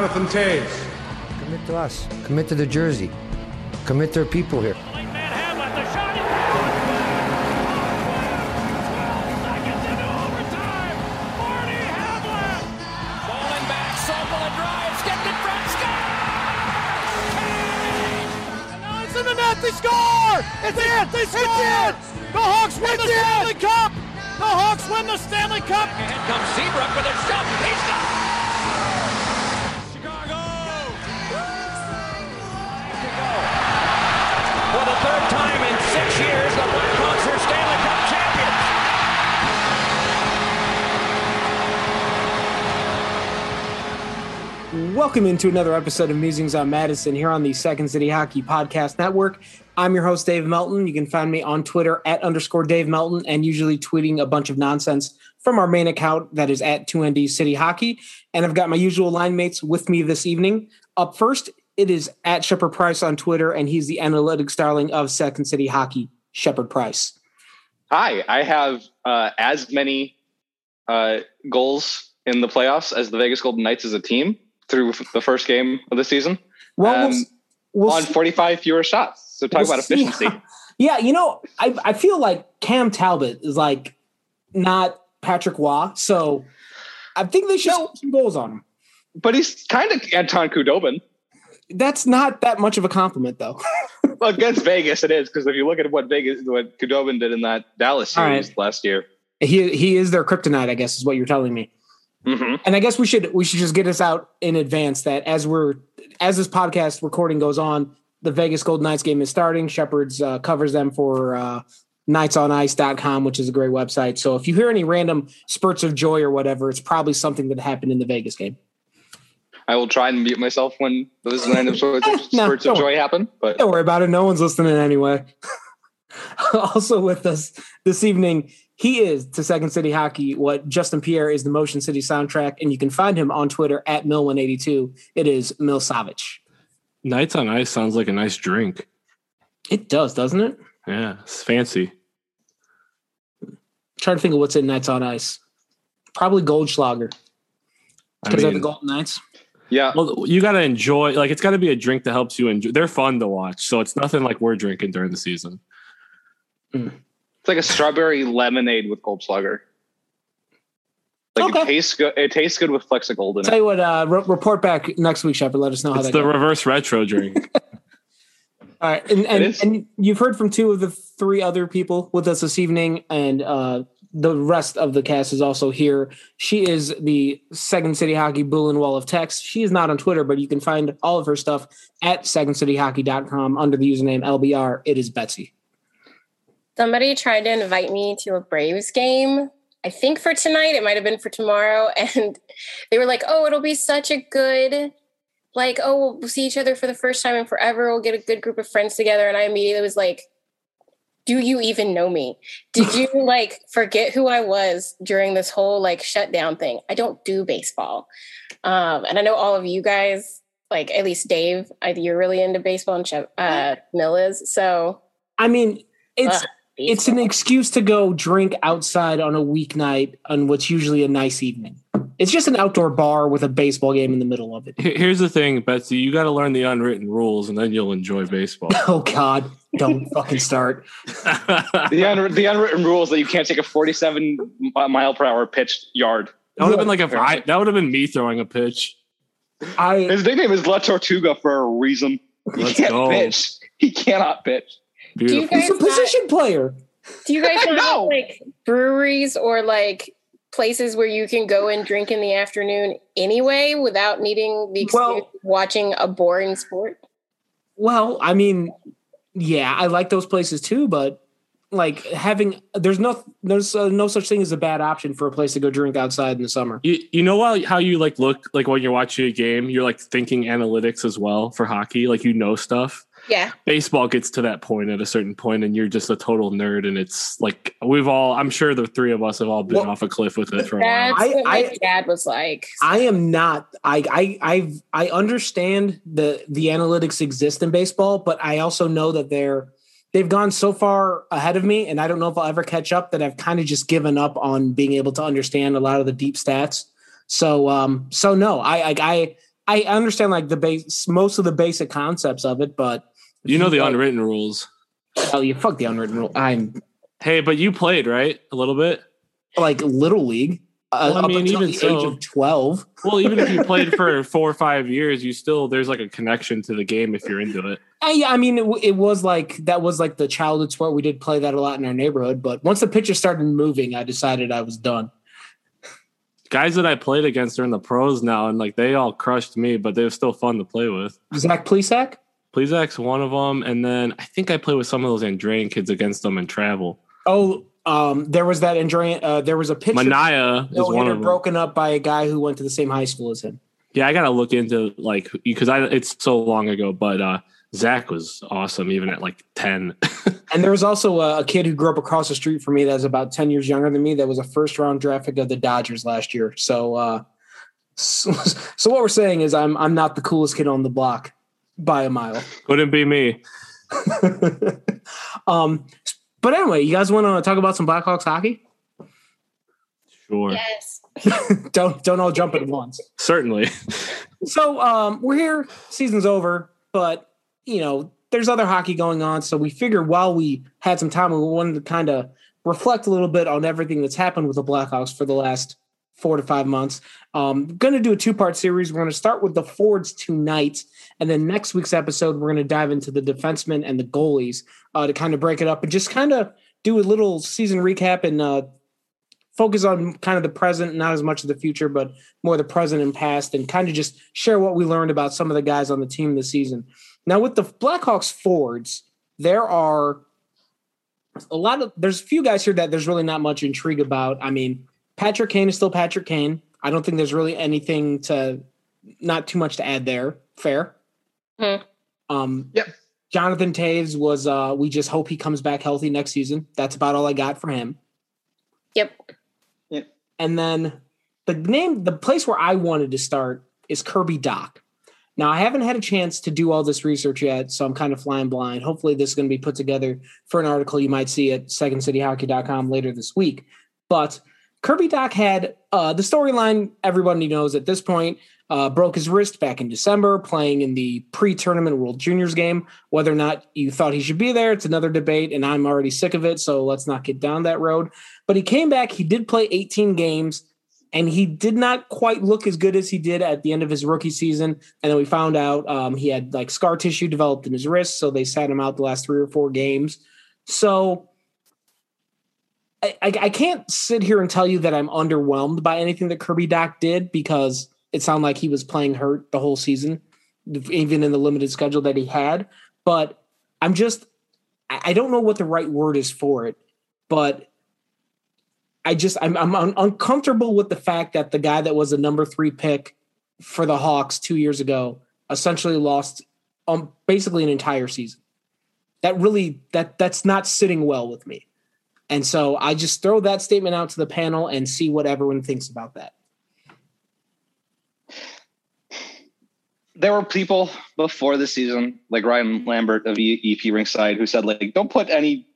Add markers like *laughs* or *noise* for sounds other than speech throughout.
Jonathan Toews. Commit to us. Commit to the jersey. Commit to our people here. Late man Hamlet, the shot is seconds into overtime. Marty Hamlet. Falling back, Sokol drives, gets it front, scores! And now it's in the net, they score! It's in, they score! The Hawks win the Stanley Cup! The Hawks win the Stanley Cup! Ahead comes Seabrook with a shot, he's got third time in six years, the Blackhawks are Stanley Cup champions. Welcome into another episode of Musings on Madison here on the Second City Hockey Podcast Network. I'm your host, Dave Melton. You can find me on Twitter at underscore Dave Melton and usually tweeting a bunch of nonsense from our main account that is at 2ND City Hockey. And I've got my usual line mates with me this evening. Up first, it is at Shepard Price on Twitter, and he's the analytics darling of Second City Hockey, Shepard Price. Hi, I have uh, as many uh, goals in the playoffs as the Vegas Golden Knights as a team through the first game of the season Well, Um, we'll, we'll on see- 45 fewer shots. So talk We'll about efficiency. how- *laughs* yeah, you know, I, I feel like Cam Talbot is like not Patrick Waugh, so I think they should No. some goals on him. But he's kind of Anton Khudobin. That's not that much of a compliment, though. *laughs* Well, against Vegas, it is because if you look at what Vegas, what Khudobin did in that Dallas series right. last year. he he is their kryptonite, I guess, is what you're telling me. hmm And I guess we should we should just get us out in advance that as we're as this podcast recording goes on, the Vegas Golden Knights game is starting. Shepard's uh, covers them for uh, knightsonice.com, which is a great website. So if you hear any random spurts of joy or whatever, it's probably something that happened in the Vegas game. I will try and mute myself when those random spurts of, *laughs* eh, No, spurts of joy happen. But Don't worry about it. No one's listening anyway. *laughs* also with us this evening, he is to Second City Hockey what Justin Pierre is the Motion City soundtrack, and you can find him on Twitter at Mill182. It is Mil Savage. Knights on ice sounds like a nice drink. It does, doesn't it? Yeah, it's fancy. trying to think of what's in Knights on Ice. Probably Goldschlager I because they're the Golden Knights. Yeah, well, you got to enjoy. Like, it's got to be a drink that helps you enjoy. They're fun to watch, so it's nothing like we're drinking during the season. it's like a strawberry lemonade with cold Goldschlager. Like Okay. it tastes good. It tastes good with Flexigold in Tell it. you what, uh, re- report back next week, Shepard. Let us know how It's that the goes. reverse retro drink. *laughs* All right, and and, and you've heard from two of the three other people with us this evening, and uh, the rest of the cast is also here. She is the Second City Hockey Bull and Wall of Text. She is not on Twitter, but you can find all of her stuff at secondcityhockey.com under the username LBR. It is Betsy. Somebody tried to invite me to a Braves game. I think for tonight, it might have been for tomorrow. *laughs* And they were like, oh, it'll be such a good, like, oh, we'll see each other for the first time in forever. We'll get a good group of friends together. And I immediately was like, do you even know me? Did you *laughs* like forget who I was during this whole like shutdown thing? I don't do baseball. Um, and I know all of you guys, like at least Dave, I, you're really into baseball and Shep- uh, Mill is. So I mean, it's Ugh, it's an excuse to go drink outside on a weeknight on what's usually a nice evening. It's just an outdoor bar with a baseball game in the middle of it. Here's the thing, Betsy. You got to learn the unwritten rules, and then you'll enjoy baseball. *laughs* Oh God, don't fucking start. *laughs* The, un- the unwritten rules that you can't take a 47 mile per hour pitch yard. That would have been like if I that would have been me throwing a pitch. I His nickname is La Tortuga for a reason. He Let's can't go. pitch. He cannot pitch. Do you guys he's a not, position player. do you guys *laughs* know. have, like breweries or like places where you can go and drink in the afternoon anyway without needing the excuse Well- of watching a boring sport? Well, I mean, yeah, I like those places too, but like having there's no there's uh, no such thing as a bad option for a place to go drink outside in the summer. You, you know how, how you like look like when you're watching a game, you're like thinking analytics as well for hockey, like you know stuff. Yeah. Baseball gets to that point at a certain point, and you're just a total nerd. And it's like we've all, I'm sure the three of us have all been Well, off a cliff with it for a while. That's I- what my I- dad was like. I am not. I I I I understand the the analytics exist in baseball, but I also know that they're they've gone so far ahead of me, and I don't know if I'll ever catch up. That I've kind of just given up on being able to understand a lot of the deep stats. So um so no, I I I, I understand like the base most of the basic concepts of it, but You know the unwritten rules. Oh, you fuck the unwritten rule. I'm Hey, but you played right a little bit. like little league. Uh, Well, I up mean, even the age of twelve. Well, even if you *laughs* played for four or five years, you still there's like a connection to the game if you're into it. Uh, yeah, I mean, it, it was like that was like the childhood sport. We did play that a lot in our neighborhood, but once the pitcher started moving, I decided I was done. Guys that I played against are in the pros now, and like they all crushed me, but they were still fun to play with. Zach Plesac? Plesac's one of them, and then I think I played with some of those Andrean kids against them in travel. Oh, um, there was that Andrea. Uh, there was a pitcher Manaea is one of them. broken up by a guy who went to the same high school as him. Yeah, I gotta look into like because I it's so long ago, but uh Zach was awesome even at like ten. *laughs* And there was also a, a kid who grew up across the street from me that was about ten years younger than me. That was a first round draft pick of the Dodgers last year. So, uh, so, so what we're saying is, I'm I'm not the coolest kid on the block by a mile. *laughs* Wouldn't be me. *laughs* um, but anyway, you guys want to talk about some Blackhawks hockey? Sure, Yes. don't don't all jump at once. certainly. So um, we're here. Season's over, but you know there's other hockey going on. So we figured while we had some time, we wanted to kind of reflect a little bit on everything that's happened with the Blackhawks for the last four to five months. Um, going to do a two part series. We're going to start with the Fords tonight, and then next week's episode we're going to dive into the defensemen and the goalies uh, to kind of break it up and just kind of do a little season recap and uh, focus on kind of the present, not as much of the future, but more the present and past, and kind of just share what we learned about some of the guys on the team this season. Now, with the Blackhawks forwards, there are a lot of there's a few guys here that there's really not much intrigue about. I mean, Patrick Kane is still Patrick Kane. I don't think there's really anything to not too much to add there. Fair. Hmm. Um Yep. Jonathan Toews was uh we just hope he comes back healthy next season. That's about all I got for him. Yep. And then the name, the place where I wanted to start is Kirby Dach. Now, I haven't had a chance to do all this research yet, so I'm kind of flying blind. Hopefully, this is going to be put together for an article you might see at secondcityhockey.com later this week. But Kirby Dach had uh, the storyline everybody knows at this point. Uh, broke his wrist back in December playing in the pre tournament World Juniors game. Whether or not you thought he should be there, it's another debate, and I'm already sick of it. So let's not get down that road. But he came back. He did play 18 games, and he did not quite look as good as he did at the end of his rookie season. And then we found out um, he had like scar tissue developed in his wrist, so they sat him out the last three or four games. So I, I, I can't sit here and tell you that I'm underwhelmed by anything that Kirby Dach did because it sounded like he was playing hurt the whole season, even in the limited schedule that he had. But I'm just, I don't know what the right word is for it, but I just I'm, I'm uncomfortable with the fact that the guy that was a number three pick for the Hawks two years ago essentially lost um basically an entire season. That really that that's not sitting well with me. And so I just throw that statement out to the panel and see what everyone thinks about that. There were people before the season, like Ryan Lambert of EP Rinkside, who said, like, don't put any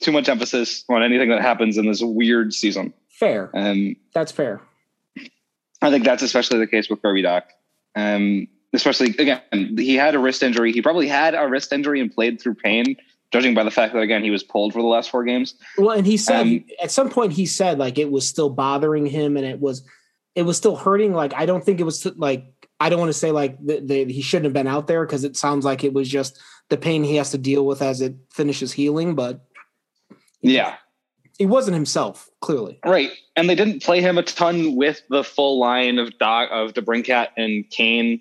too much emphasis on anything that happens in this weird season. Fair. And That's fair. I think that's especially the case with Kirby Dach. Um, especially again, he had a wrist injury. He probably had a wrist injury and played through pain, judging by the fact that again he was pulled for the last four games. Well, and he said Um, at some point he said like it was still bothering him and it was it was still hurting. Like I don't think it was like I don't want to say like the, the, he shouldn't have been out there because it sounds like it was just the pain he has to deal with as it finishes healing. But Yeah, he wasn't himself clearly. right. And they didn't play him a ton with the full line of Dach of DeBrincat and Kane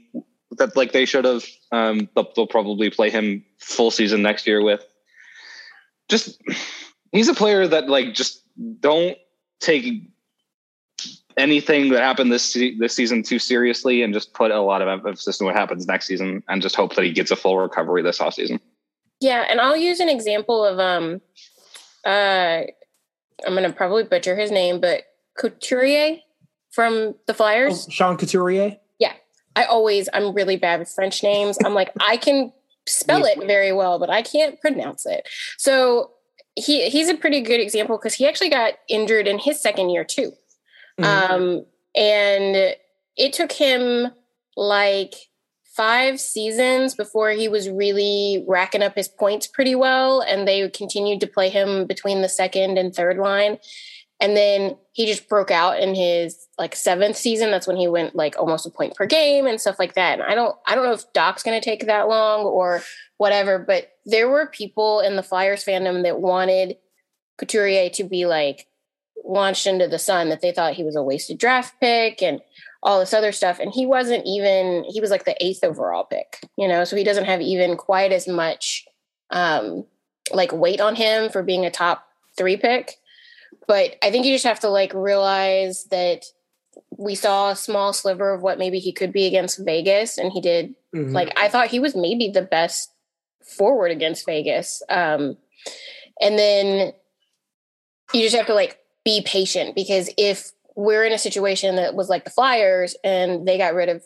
that like they should have. Um, they'll, they'll probably play him full season next year with. Just he's a player that like just don't take anything that happened this se- this season too seriously and just put a lot of emphasis on what happens next season and just hope that he gets a full recovery this offseason. Yeah, and I'll use an example of um uh I'm gonna probably butcher his name, but Couturier from the Flyers. Oh, Sean Couturier. Yeah. I always I'm really bad with French names. I'm like, I can spell it very well, but I can't pronounce it. So he he's a pretty good example because he actually got injured in his second year too. Mhm. Um, and it took him like five seasons before he was really racking up his points pretty well. And they continued to play him between the second and third line. And then he just broke out in his like seventh season. That's when he went like almost a point per game and stuff like that. And I don't, I don't know if Dach's going to take that long or whatever, but there were people in the Flyers fandom that wanted Couturier to be like launched into the sun that they thought he was a wasted draft pick and all this other stuff. And he wasn't even, he was like the eighth overall pick, you know, so he doesn't have even quite as much um, like weight on him for being a top three pick. But I think you just have to like realize that we saw a small sliver of what maybe he could be against Vegas, and he did. Mhm. Like I thought he was maybe the best forward against Vegas. Um, and then you just have to like be patient because if we're in a situation that was like the Flyers and they got rid of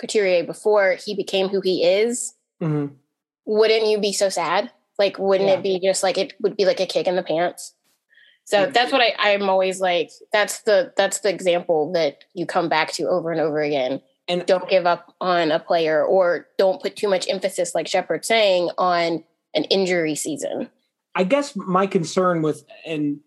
Couturier before he became who he is, Mhm. wouldn't you be so sad? Like, wouldn't Yeah. it be just like it would be like a kick in the pants? So that's what I, I'm always like. That's the that's the example that you come back to over and over again. And- don't give up on a player, or don't put too much emphasis, like Shepard's saying, on an injury season. I guess my concern with and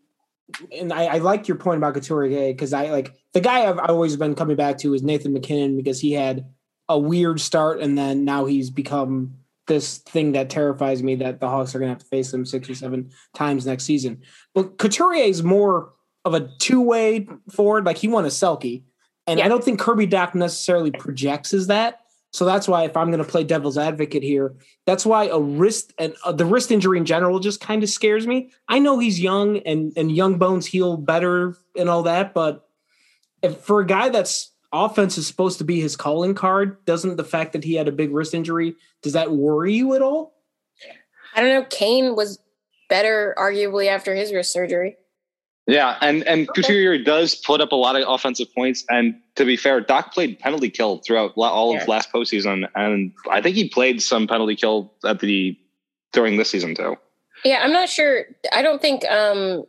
and I, I like your point about Couturier because I like the guy I've always been coming back to is Nathan MacKinnon because he had a weird start and then now he's become this thing that terrifies me that the Hawks are going to have to face him six or seven times next season. But Couturier is more of a two way forward. Like he won a Selke, and I don't think Kirby Dach necessarily projects as that. So that's why if I'm going to play devil's advocate here, that's why a wrist and uh, the wrist injury in general just kind of scares me. I know he's young and and young bones heal better and all that, but if for a guy that's offense is supposed to be his calling card, doesn't the fact that he had a big wrist injury does that worry you at all? I don't know. Kane was better, arguably, after his wrist surgery. Yeah, and and Couturier does put up a lot of offensive points. And to be fair, Dach played penalty kill throughout all Yeah. of last postseason, and I think he played some penalty kill at the during this season too. Yeah, I'm not sure. I don't think um,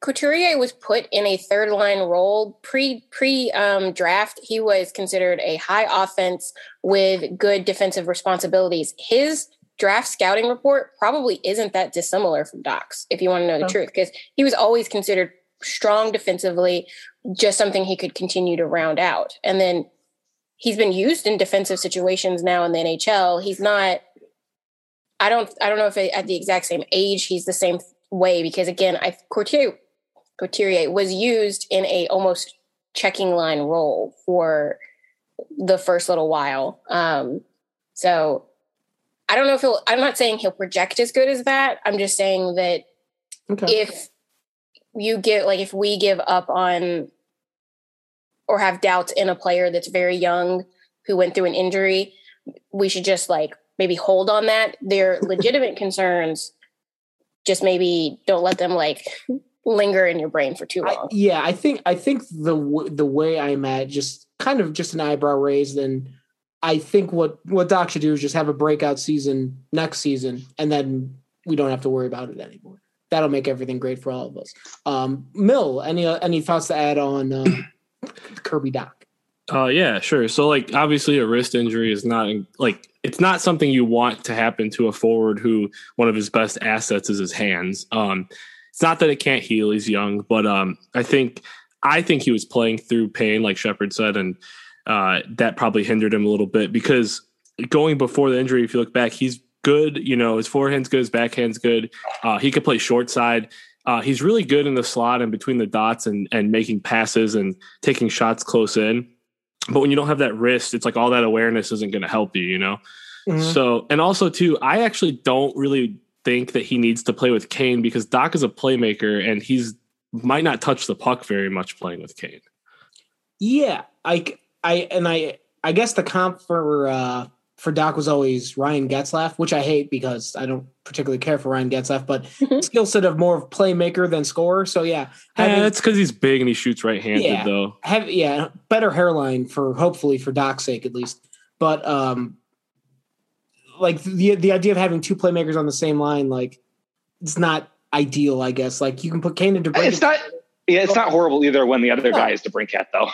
Couturier was put in a third line role pre pre um, draft. He was considered a high offense with good defensive responsibilities. His draft scouting report probably isn't that dissimilar from Dach's, if you want to know the Oh. truth, because he was always considered strong defensively, just something he could continue to round out. And then he's been used in defensive situations now in the NHL. He's not I don't I don't know if at the exact same age he's the same way because again I Couturier Couturier was used in a almost checking line role for the first little while. Um, so I don't know if he'll. I'm not saying he'll project as good as that. I'm just saying that Okay. if you get, like if we give up on or have doubts in a player that's very young who went through an injury, we should just like maybe hold on that. They're *laughs* legitimate concerns. Just maybe don't let them like linger in your brain for too I, long. yeah, I think I think the the way I'm at just kind of just an eyebrow raise. Then I think what what Dach should do is just have a breakout season next season, and then we don't have to worry about it anymore. That'll make everything great for all of us. Um, Mill, any uh, any thoughts to add on uh, Kirby Dach? Uh, yeah, sure. So, like, obviously, a wrist injury is not like it's not something you want to happen to a forward who one of his best assets is his hands. Um, it's not that it can't heal; he's young, but um, I think I think he was playing through pain, like Shepard said, and uh, that probably hindered him a little bit because going before the injury, if you look back, he's good. You know, his forehand's good, his backhand's good. Uh, he could play short side. Uh, he's really good in the slot and between the dots and and making passes and taking shots close in. But when you don't have that wrist, it's like all that awareness isn't going to help you, you know? Mm-hmm. So, and also, too, I actually don't really think that he needs to play with Kane because Dach is a playmaker and he's might not touch the puck very much playing with Kane. Yeah, I, I, and I, I guess the comp for uh, for Dach was always Ryan Getzlaf, which I hate because I don't particularly care for Ryan Getzlaf, but mm-hmm. skill set of more of playmaker than scorer. So yeah, having, yeah that's because he's big and he shoots right handed yeah, though. Have yeah, better hairline for hopefully for Dach's sake at least. But um, like the the idea of having two playmakers on the same line, like it's not ideal. I guess like you can put Kane into. It's not. Yeah, it's not horrible either when the other guy is DeBrincat though.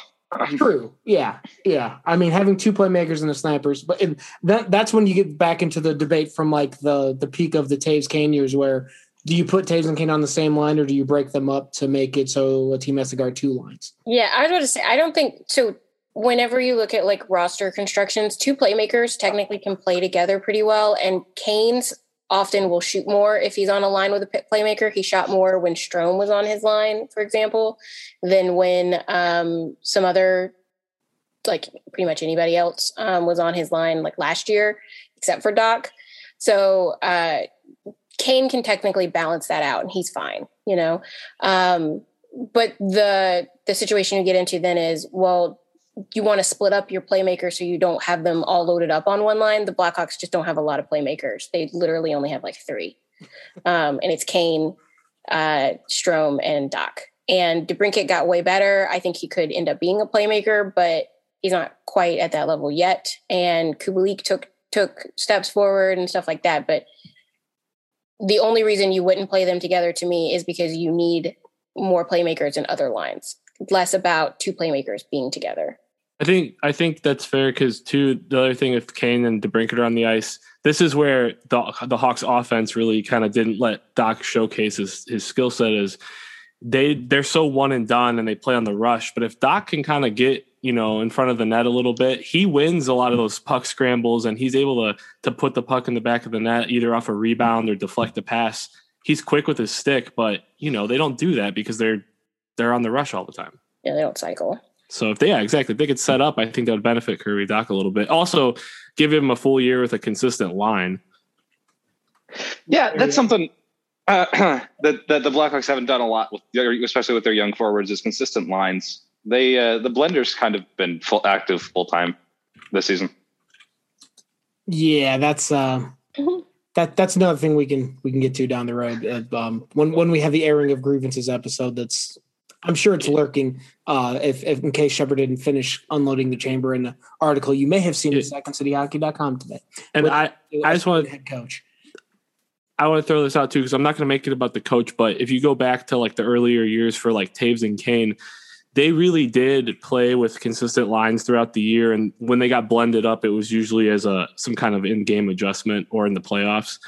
True. Yeah. Yeah. I mean, having two playmakers and the snipers, but that that's when you get back into the debate from like the the peak of the Toews Kane years, where do you put Toews and Kane on the same line, or do you break them up to make it so a team has to guard two lines? Yeah, I was going to say I don't think so. Whenever you look at like roster constructions, two playmakers technically can play together pretty well, and Kane's often will shoot more if he's on a line with a playmaker. He shot more when Strome was on his line, for example, than when um, some other, like pretty much anybody else, um, was on his line like last year, except for Dach. So uh, Kane can technically balance that out, and he's fine, you know. Um, but the the situation you get into then is well you want to split up your playmakers so you don't have them all loaded up on one line. The Blackhawks just don't have a lot of playmakers. They literally only have like three. *laughs* Um, and it's Kane, uh, Strome, and Dach. And DeBrincat got way better. I think he could end up being a playmaker, but he's not quite at that level yet. And Kubalik took took steps forward and stuff like that. But the only reason you wouldn't play them together to me is because you need more playmakers in other lines, less about two playmakers being together. I think I think that's fair because too the other thing if Kane and DeBrincat are on the ice, this is where the the Hawks offense really kind of didn't let Dach showcase his, his skill set is they they're so one and done and they play on the rush. But if Dach can kind of get you know in front of the net a little bit, he wins a lot of those puck scrambles and he's able to to put the puck in the back of the net either off a rebound or deflect a pass. He's quick with his stick, but you know they don't do that because they're they're on the rush all the time. Yeah, they don't cycle. So if they, yeah, exactly, if they could set up, I think that would benefit Kirby Dach a little bit. Also, give him a full year with a consistent line. Yeah, that's something uh, *clears throat* that that the Blackhawks haven't done a lot with, especially with their young forwards, is consistent lines. They uh, the blenders kind of been full active full time this season. Yeah, that's uh, mm-hmm. that that's another thing we can we can get to down the road. Uh, um, when when we have the airing of grievances episode, that's I'm sure it's lurking. Uh, if, if in case Shepard didn't finish unloading the chamber in the article, you may have seen it at secondcityhockey.com today. And I, I just want to head coach. I want to throw this out too because I'm not going to make it about the coach, but if you go back to like the earlier years for like Toews and Kane, they really did play with consistent lines throughout the year, and when they got blended up, it was usually as a some kind of in-game adjustment or in the playoffs.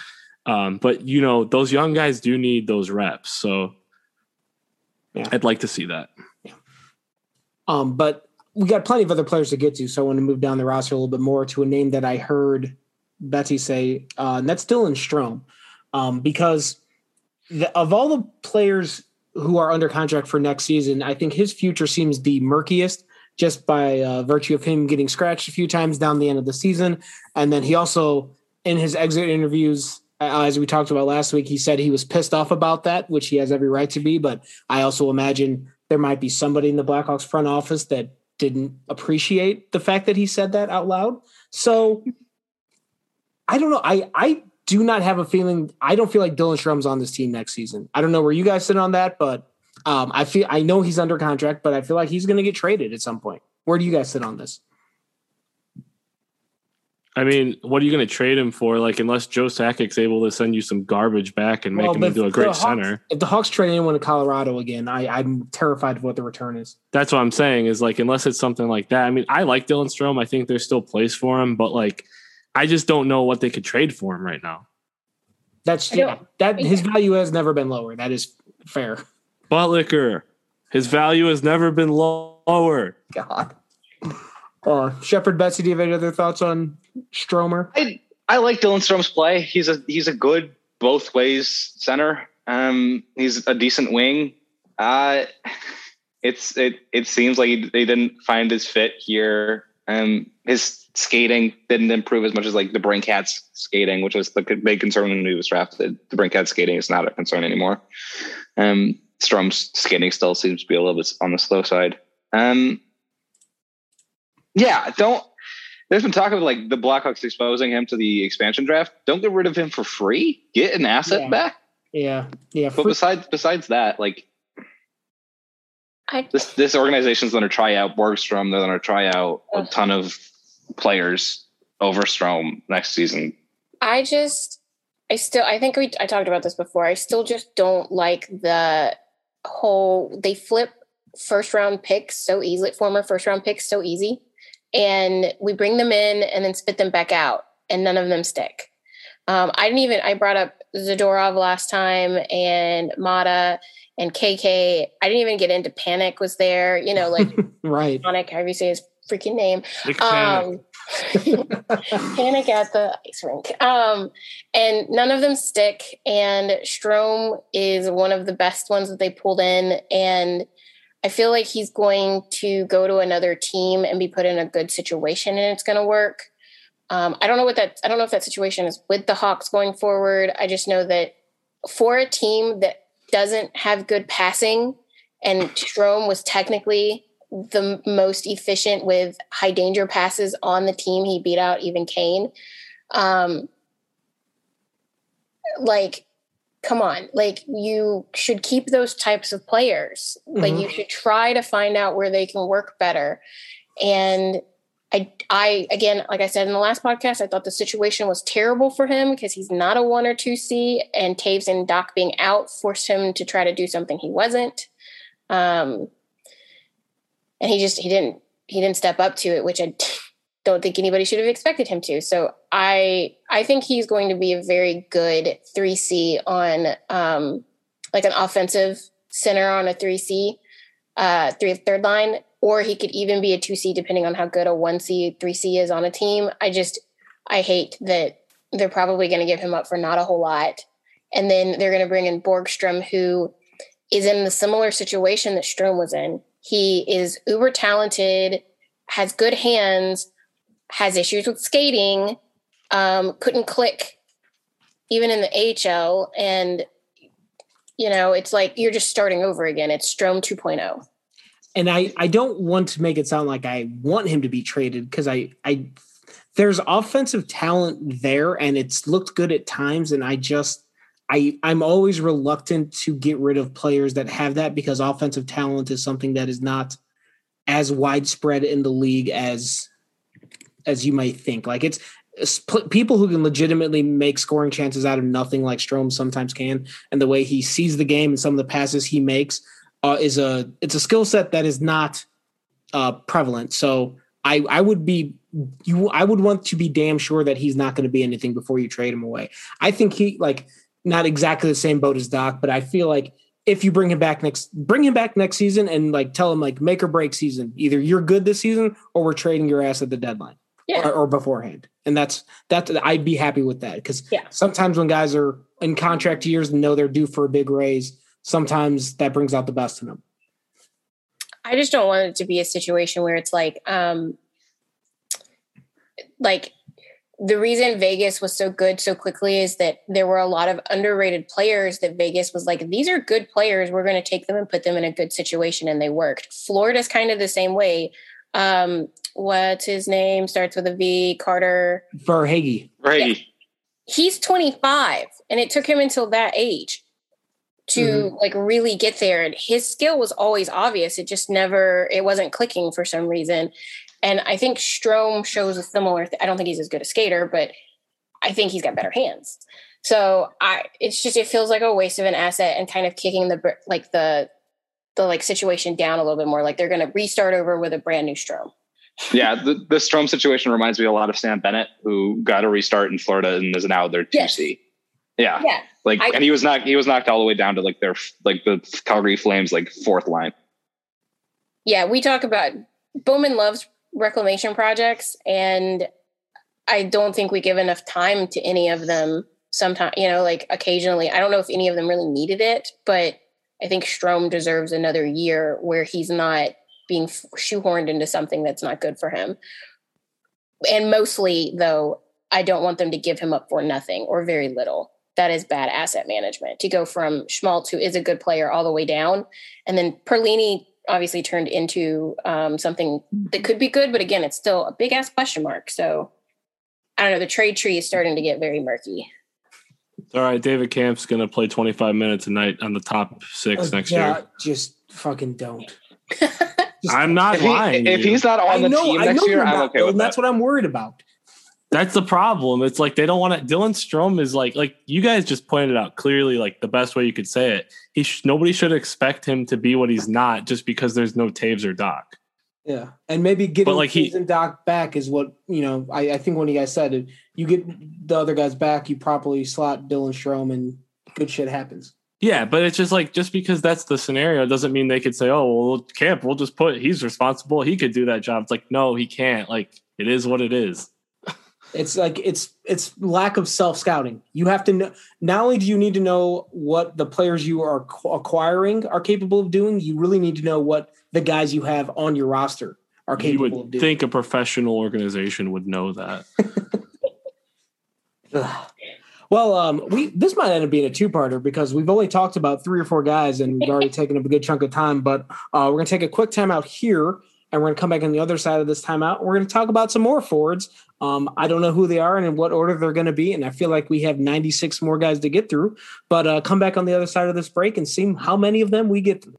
Um, but you know, those young guys do need those reps, so yeah. I'd like to see that. Yeah. Um, but we got plenty of other players to get to, so I want to move down the roster a little bit more to a name that I heard Betsy say, uh, and that's Dylan Strome, um, because the, of all the players who are under contract for next season, I think his future seems the murkiest just by uh, virtue of him getting scratched a few times down the end of the season. And then he also, in his exit interviews, as we talked about last week, he said he was pissed off about that, which he has every right to be. But I also imagine there might be somebody in the Blackhawks front office that didn't appreciate the fact that he said that out loud. So I don't know. I I do not have a feeling. I don't feel like Dylan Strome's on this team next season. I don't know where you guys sit on that, but um, I feel I know he's under contract, but I feel like he's going to get traded at some point. Where do you guys sit on this? I mean, what are you going to trade him for? Like, unless Joe Sakic's able to send you some garbage back and make Well, him into a great Hawks- center. If the Hawks trade anyone to Colorado again, I, I'm terrified of what the return is. That's what I'm saying is like, unless it's something like that. I mean, I like Dylan Strome. I think there's still place for him, but like, I just don't know what they could trade for him right now. That's yeah, that his value has never been lower. That is fair. Buttlicker, his value has never been lower. God. Uh, Shepard Betsy, do you have any other thoughts on Stromer? I I like Dylan Strome's play. He's a he's a good both ways center. Um, he's a decent wing. Uh, it's it it seems like he, they didn't find his fit here. Um, his skating didn't improve as much as like DeBrincat's skating, which was the big concern when he was drafted. DeBrincat skating is not a concern anymore. Um, Strome's skating still seems to be a little bit on the slow side. Um, yeah, don't there's been talk of like the Blackhawks exposing him to the expansion draft. Don't get rid of him for free. Get an asset Yeah. back. Yeah, yeah. But for- besides besides that, like I this this organization's going to try out Borgstrom. They're going to try out a Ugh. ton of players over Strome next season. I just, I still, I think we, I talked about this before. I still just don't like the whole, they flip first round picks so easily, former first round picks so easy. And we bring them in and then spit them back out, and none of them stick. Um, I didn't even, I brought up Zadorov last time and Mata and KK. I didn't even get into Panic was there, you know, like *laughs* right. Panic, however you say his freaking name. Nick Panic. Um, *laughs* panic at the ice rink. Um, and none of them stick. And Strome is one of the best ones that they pulled in. And I feel like he's going to go to another team and be put in a good situation and it's going to work. Um, I don't know what that, I don't know if that situation is with the Hawks going forward. I just know that for a team that doesn't have good passing, and Strome was technically the most efficient with high danger passes on the team. He beat out even Kane. Um, like, come on, like you should keep those types of players. Like Mhm. you should try to find out where they can work better. And I, I again, like I said in the last podcast, I thought the situation was terrible for him because he's not a one or two C, and Toews and Dach being out forced him to try to do something he wasn't. Um, and he just he didn't he didn't step up to it, which I don't think anybody should have expected him to. So I I think he's going to be a very good three C on um, like an offensive center on a three C, uh, three third line, or he could even be a two C depending on how good a one C three C is on a team. I just I hate that they're probably going to give him up for not a whole lot, and then they're going to bring in Borgstrom who is in the similar situation that Strome was in. He is uber talented, has good hands, has issues with skating, um, couldn't click even in the AHL. And, you know, it's like you're just starting over again. It's Strome oh. 2.0. and I I don't want to make it sound like I want him to be traded because I I there's offensive talent there and it's looked good at times and I just I I'm always reluctant to get rid of players that have that because offensive talent is something that is not as widespread in the league as as you might think. Like it's people who can legitimately make scoring chances out of nothing like Strome sometimes can and the way he sees the game and some of the passes he makes uh, is a it's a skill set that is not uh, prevalent. So I I would be you I would want to be damn sure that he's not going to be anything before you trade him away. I think he like not exactly the same boat as Dach, but I feel like if you bring him back next bring him back next season and like tell him like make or break season, either you're good this season or we're trading your ass at the deadline Yeah. or, or beforehand. And that's that I'd be happy with that because Yeah. sometimes when guys are in contract years and know they're due for a big raise, sometimes that brings out the best in them. I just don't want it to be a situation where it's like, um, like the reason Vegas was so good so quickly is that there were a lot of underrated players that Vegas was like, these are good players. We're going to take them and put them in a good situation. And they worked. Florida's kind of the same way. Um, what's his name? Starts with a V, Carter. Verhaeghe. Right. He's 25 and it took him until that age to like really get there and his skill was always obvious it just never it wasn't clicking for some reason And I think Strome shows a similar. Th- I don't think he's as good a skater, but I think he's got better hands. So I, it's just it feels like a waste of an asset and kind of kicking the like the the like situation down a little bit more. Like they're going to restart over with a brand new Strome. *laughs* yeah, the, the Strome situation reminds me a lot of Sam Bennett, who got a restart in Florida and is now their two C. Yeah, Yeah. like, I- and he was not he was knocked all the way down to like their like the Calgary Flames like fourth line. Yeah, we talk about Bowman loves reclamation projects, and I don't think we give enough time to any of them. Sometimes, you know, like occasionally, I don't know if any of them really needed it, but I think Strome deserves another year where he's not being shoehorned into something that's not good for him. And mostly, though, I don't want them to give him up for nothing or very little. That is bad asset management to go from Schmaltz, who is a good player, all the way down. And then Perlini obviously turned into um, something that could be good, but again, it's still a big ass question mark. So I don't know. The trade tree is starting to get very murky. All right, David Kampf's going to play 25 minutes a night on the top six oh, next yeah, year. just fucking don't. *laughs* I'm not If, he, lying. if he's not on the team next year, you're I'm not, okay with and that. that's what I'm worried about. That's the problem. It's like they don't want to. Dylan Strome is like, like you guys just pointed out clearly, like the best way you could say it. He sh- nobody should expect him to be what he's not just because there's no Toews or Dach. Yeah, and maybe getting like, he- and Dach back is what you know. I, I think when you guys said it, you get the other guys back, you properly slot Dylan Strome, and good shit happens. Yeah, but it's just like just because that's the scenario doesn't mean they could say, "Oh, well, Kampf, we'll just put he's responsible. He could do that job." It's like, no, he can't. Like it is what it is. *laughs* It's like it's it's lack of self scouting. You have to know. Not only do you need to know what the players you are acquiring are capable of doing, you really need to know what the guys you have on your roster are You capable of would doing. think a professional organization would know that. *laughs* Well, um, we this might end up being a two-parter because we've only talked about three or four guys and we've already *laughs* taken up a good chunk of time. But uh, we're gonna take a quick timeout here, and we're gonna come back on the other side of this timeout. We're gonna talk about some more forwards. Um, I don't know who they are and in what order they're gonna be, and I feel like we have 96 more guys to get through. But uh, come back on the other side of this break and see how many of them we get through.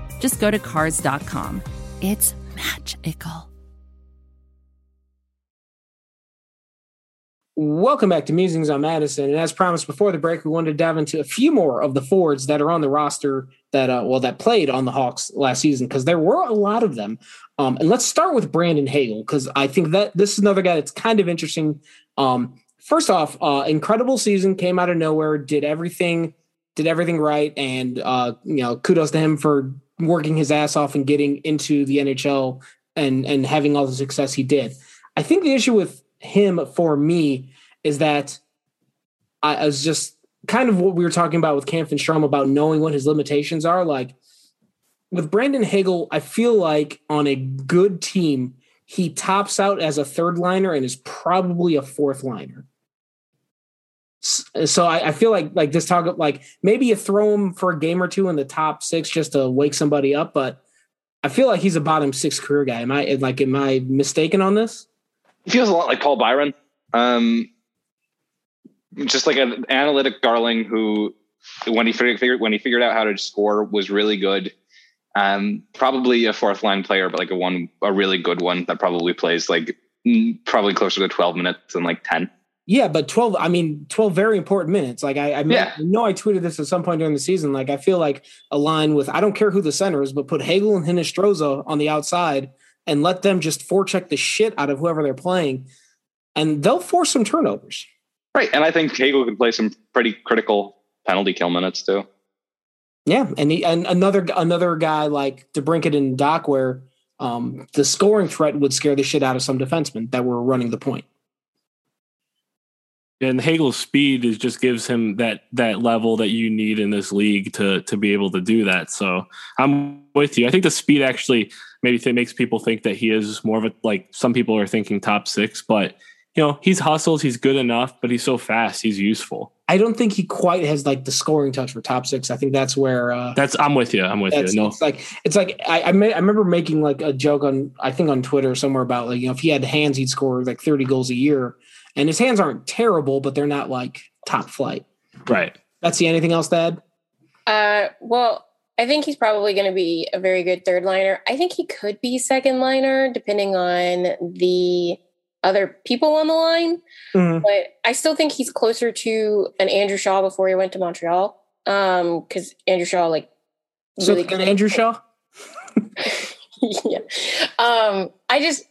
just go to cars.com. It's magical. Welcome back to Musings on Madison. And as promised before the break, we wanted to dive into a few more of the Fords that are on the roster that, uh, well, that played on the Hawks last season, because there were a lot of them. Um, and let's start with Brandon Hagel, because I think that this is another guy that's kind of interesting. Um, first off, uh, incredible season, came out of nowhere, did everything, did everything right. And, uh, you know, kudos to him for working his ass off and getting into the NHL and, and having all the success he did. I think the issue with him for me is that I, I was just kind of what we were talking about with Kampf and Strome about knowing what his limitations are. Like with Brandon Hagel, I feel like on a good team, he tops out as a third liner and is probably a fourth liner. So I, I feel like like this talk like maybe you throw him for a game or two in the top six just to wake somebody up, but I feel like he's a bottom six career guy. Am I like am I mistaken on this? He feels a lot like Paul Byron. Um, just like an analytic darling who, when he figured, when he figured out how to score, was really good. Um, probably a fourth line player, but like a one, a really good one that probably plays like probably closer to twelve minutes than like ten. Yeah, but 12, I mean, 12 very important minutes. Like I, I, Yeah. I know I tweeted this at some point during the season. Like I feel like a line with, I don't care who the center is, but put Hagel and Hinostroza on the outside and let them just forecheck the shit out of whoever they're playing. And they'll force some turnovers. Right, and I think Hagel can play some pretty critical penalty kill minutes too. Yeah. And he, and another, another guy like DeBrincat and Dach where um, the scoring threat would scare the shit out of some defensemen that were running the point. And Hagel's speed is just gives him that that level that you need in this league to to be able to do that. So I'm with you. I think the speed actually maybe makes people think that he is more of a like some people are thinking top six, but you know he's hustles, he's good enough, but he's so fast, he's useful. I don't think he quite has like the scoring touch for top six. I think that's where uh, that's. I'm with you. I'm with you. No, it's like it's like I I, may, I, remember making like a joke on I think on Twitter somewhere about like you know if he had hands he'd score like 30 goals a year, and his hands aren't terrible, but they're not like top flight. Right. That's the anything else, Dad? Uh, well, I think he's probably going to be a very good third liner. I think he could be second liner depending on the other people on the line. Mm-hmm. But I still think he's closer to an Andrew Shaw before he went to Montreal. Um, because Andrew Shaw, like, so really an Andrew Shaw. *laughs* yeah. Um, I just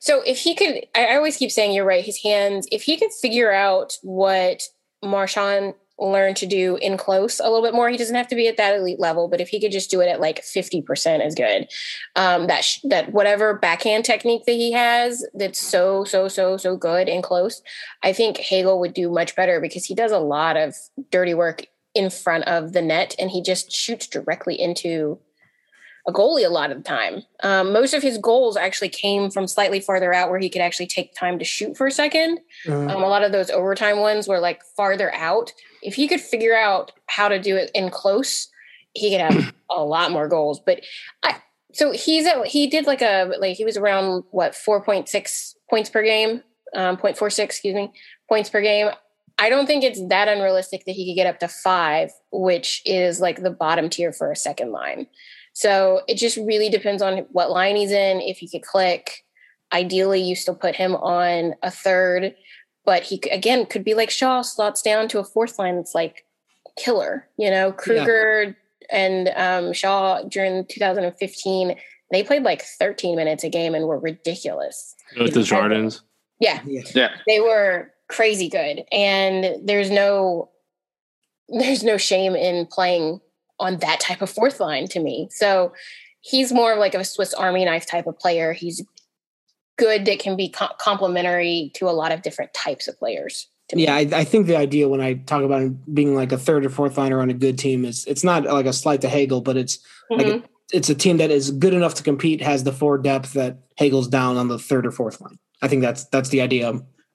so if he could, I always keep saying you're right. His hands, if he could figure out what Marchand learned to do in close a little bit more. He doesn't have to be at that elite level, but if he could just do it at like 50% is good. Um, that, sh- that whatever backhand technique that he has, that's so, so, so, so good in close. I think Hagel would do much better because he does a lot of dirty work in front of the net and he just shoots directly into a goalie a lot of the time. Um, most of his goals actually came from slightly farther out where he could actually take time to shoot for a 2nd mm-hmm. um, a lot of those overtime ones were like farther out. If he could figure out how to do it in close, he could have a lot more goals. But I, so he's at, he did like a, like he was around what, 4.6 points per game, um, 0.46, excuse me, points per game. I don't think it's that unrealistic that he could get up to five, which is like the bottom tier for a second line. So it just really depends on what line he's in, if he could click. Ideally, you still put him on a third, but he again could be like Shaw slots down to a fourth line that's like killer. You know, Kruger yeah. and um, Shaw during 2015, they played like 13 minutes a game and were ridiculous. With Desjardins. Yeah. Yeah. They were crazy good. And there's no there's no shame in playing on that type of fourth line to me. So he's more of like a Swiss Army knife type of player. He's good that can be co- complementary to a lot of different types of players. Yeah, I, I, think the idea when I talk about him being like a third or fourth liner on a good team is it's not like a slight to Hagel, but it's mm-hmm. like a, it's a team that is good enough to compete, has the four depth that Hagel's down on the third or fourth line. I think that's that's the idea.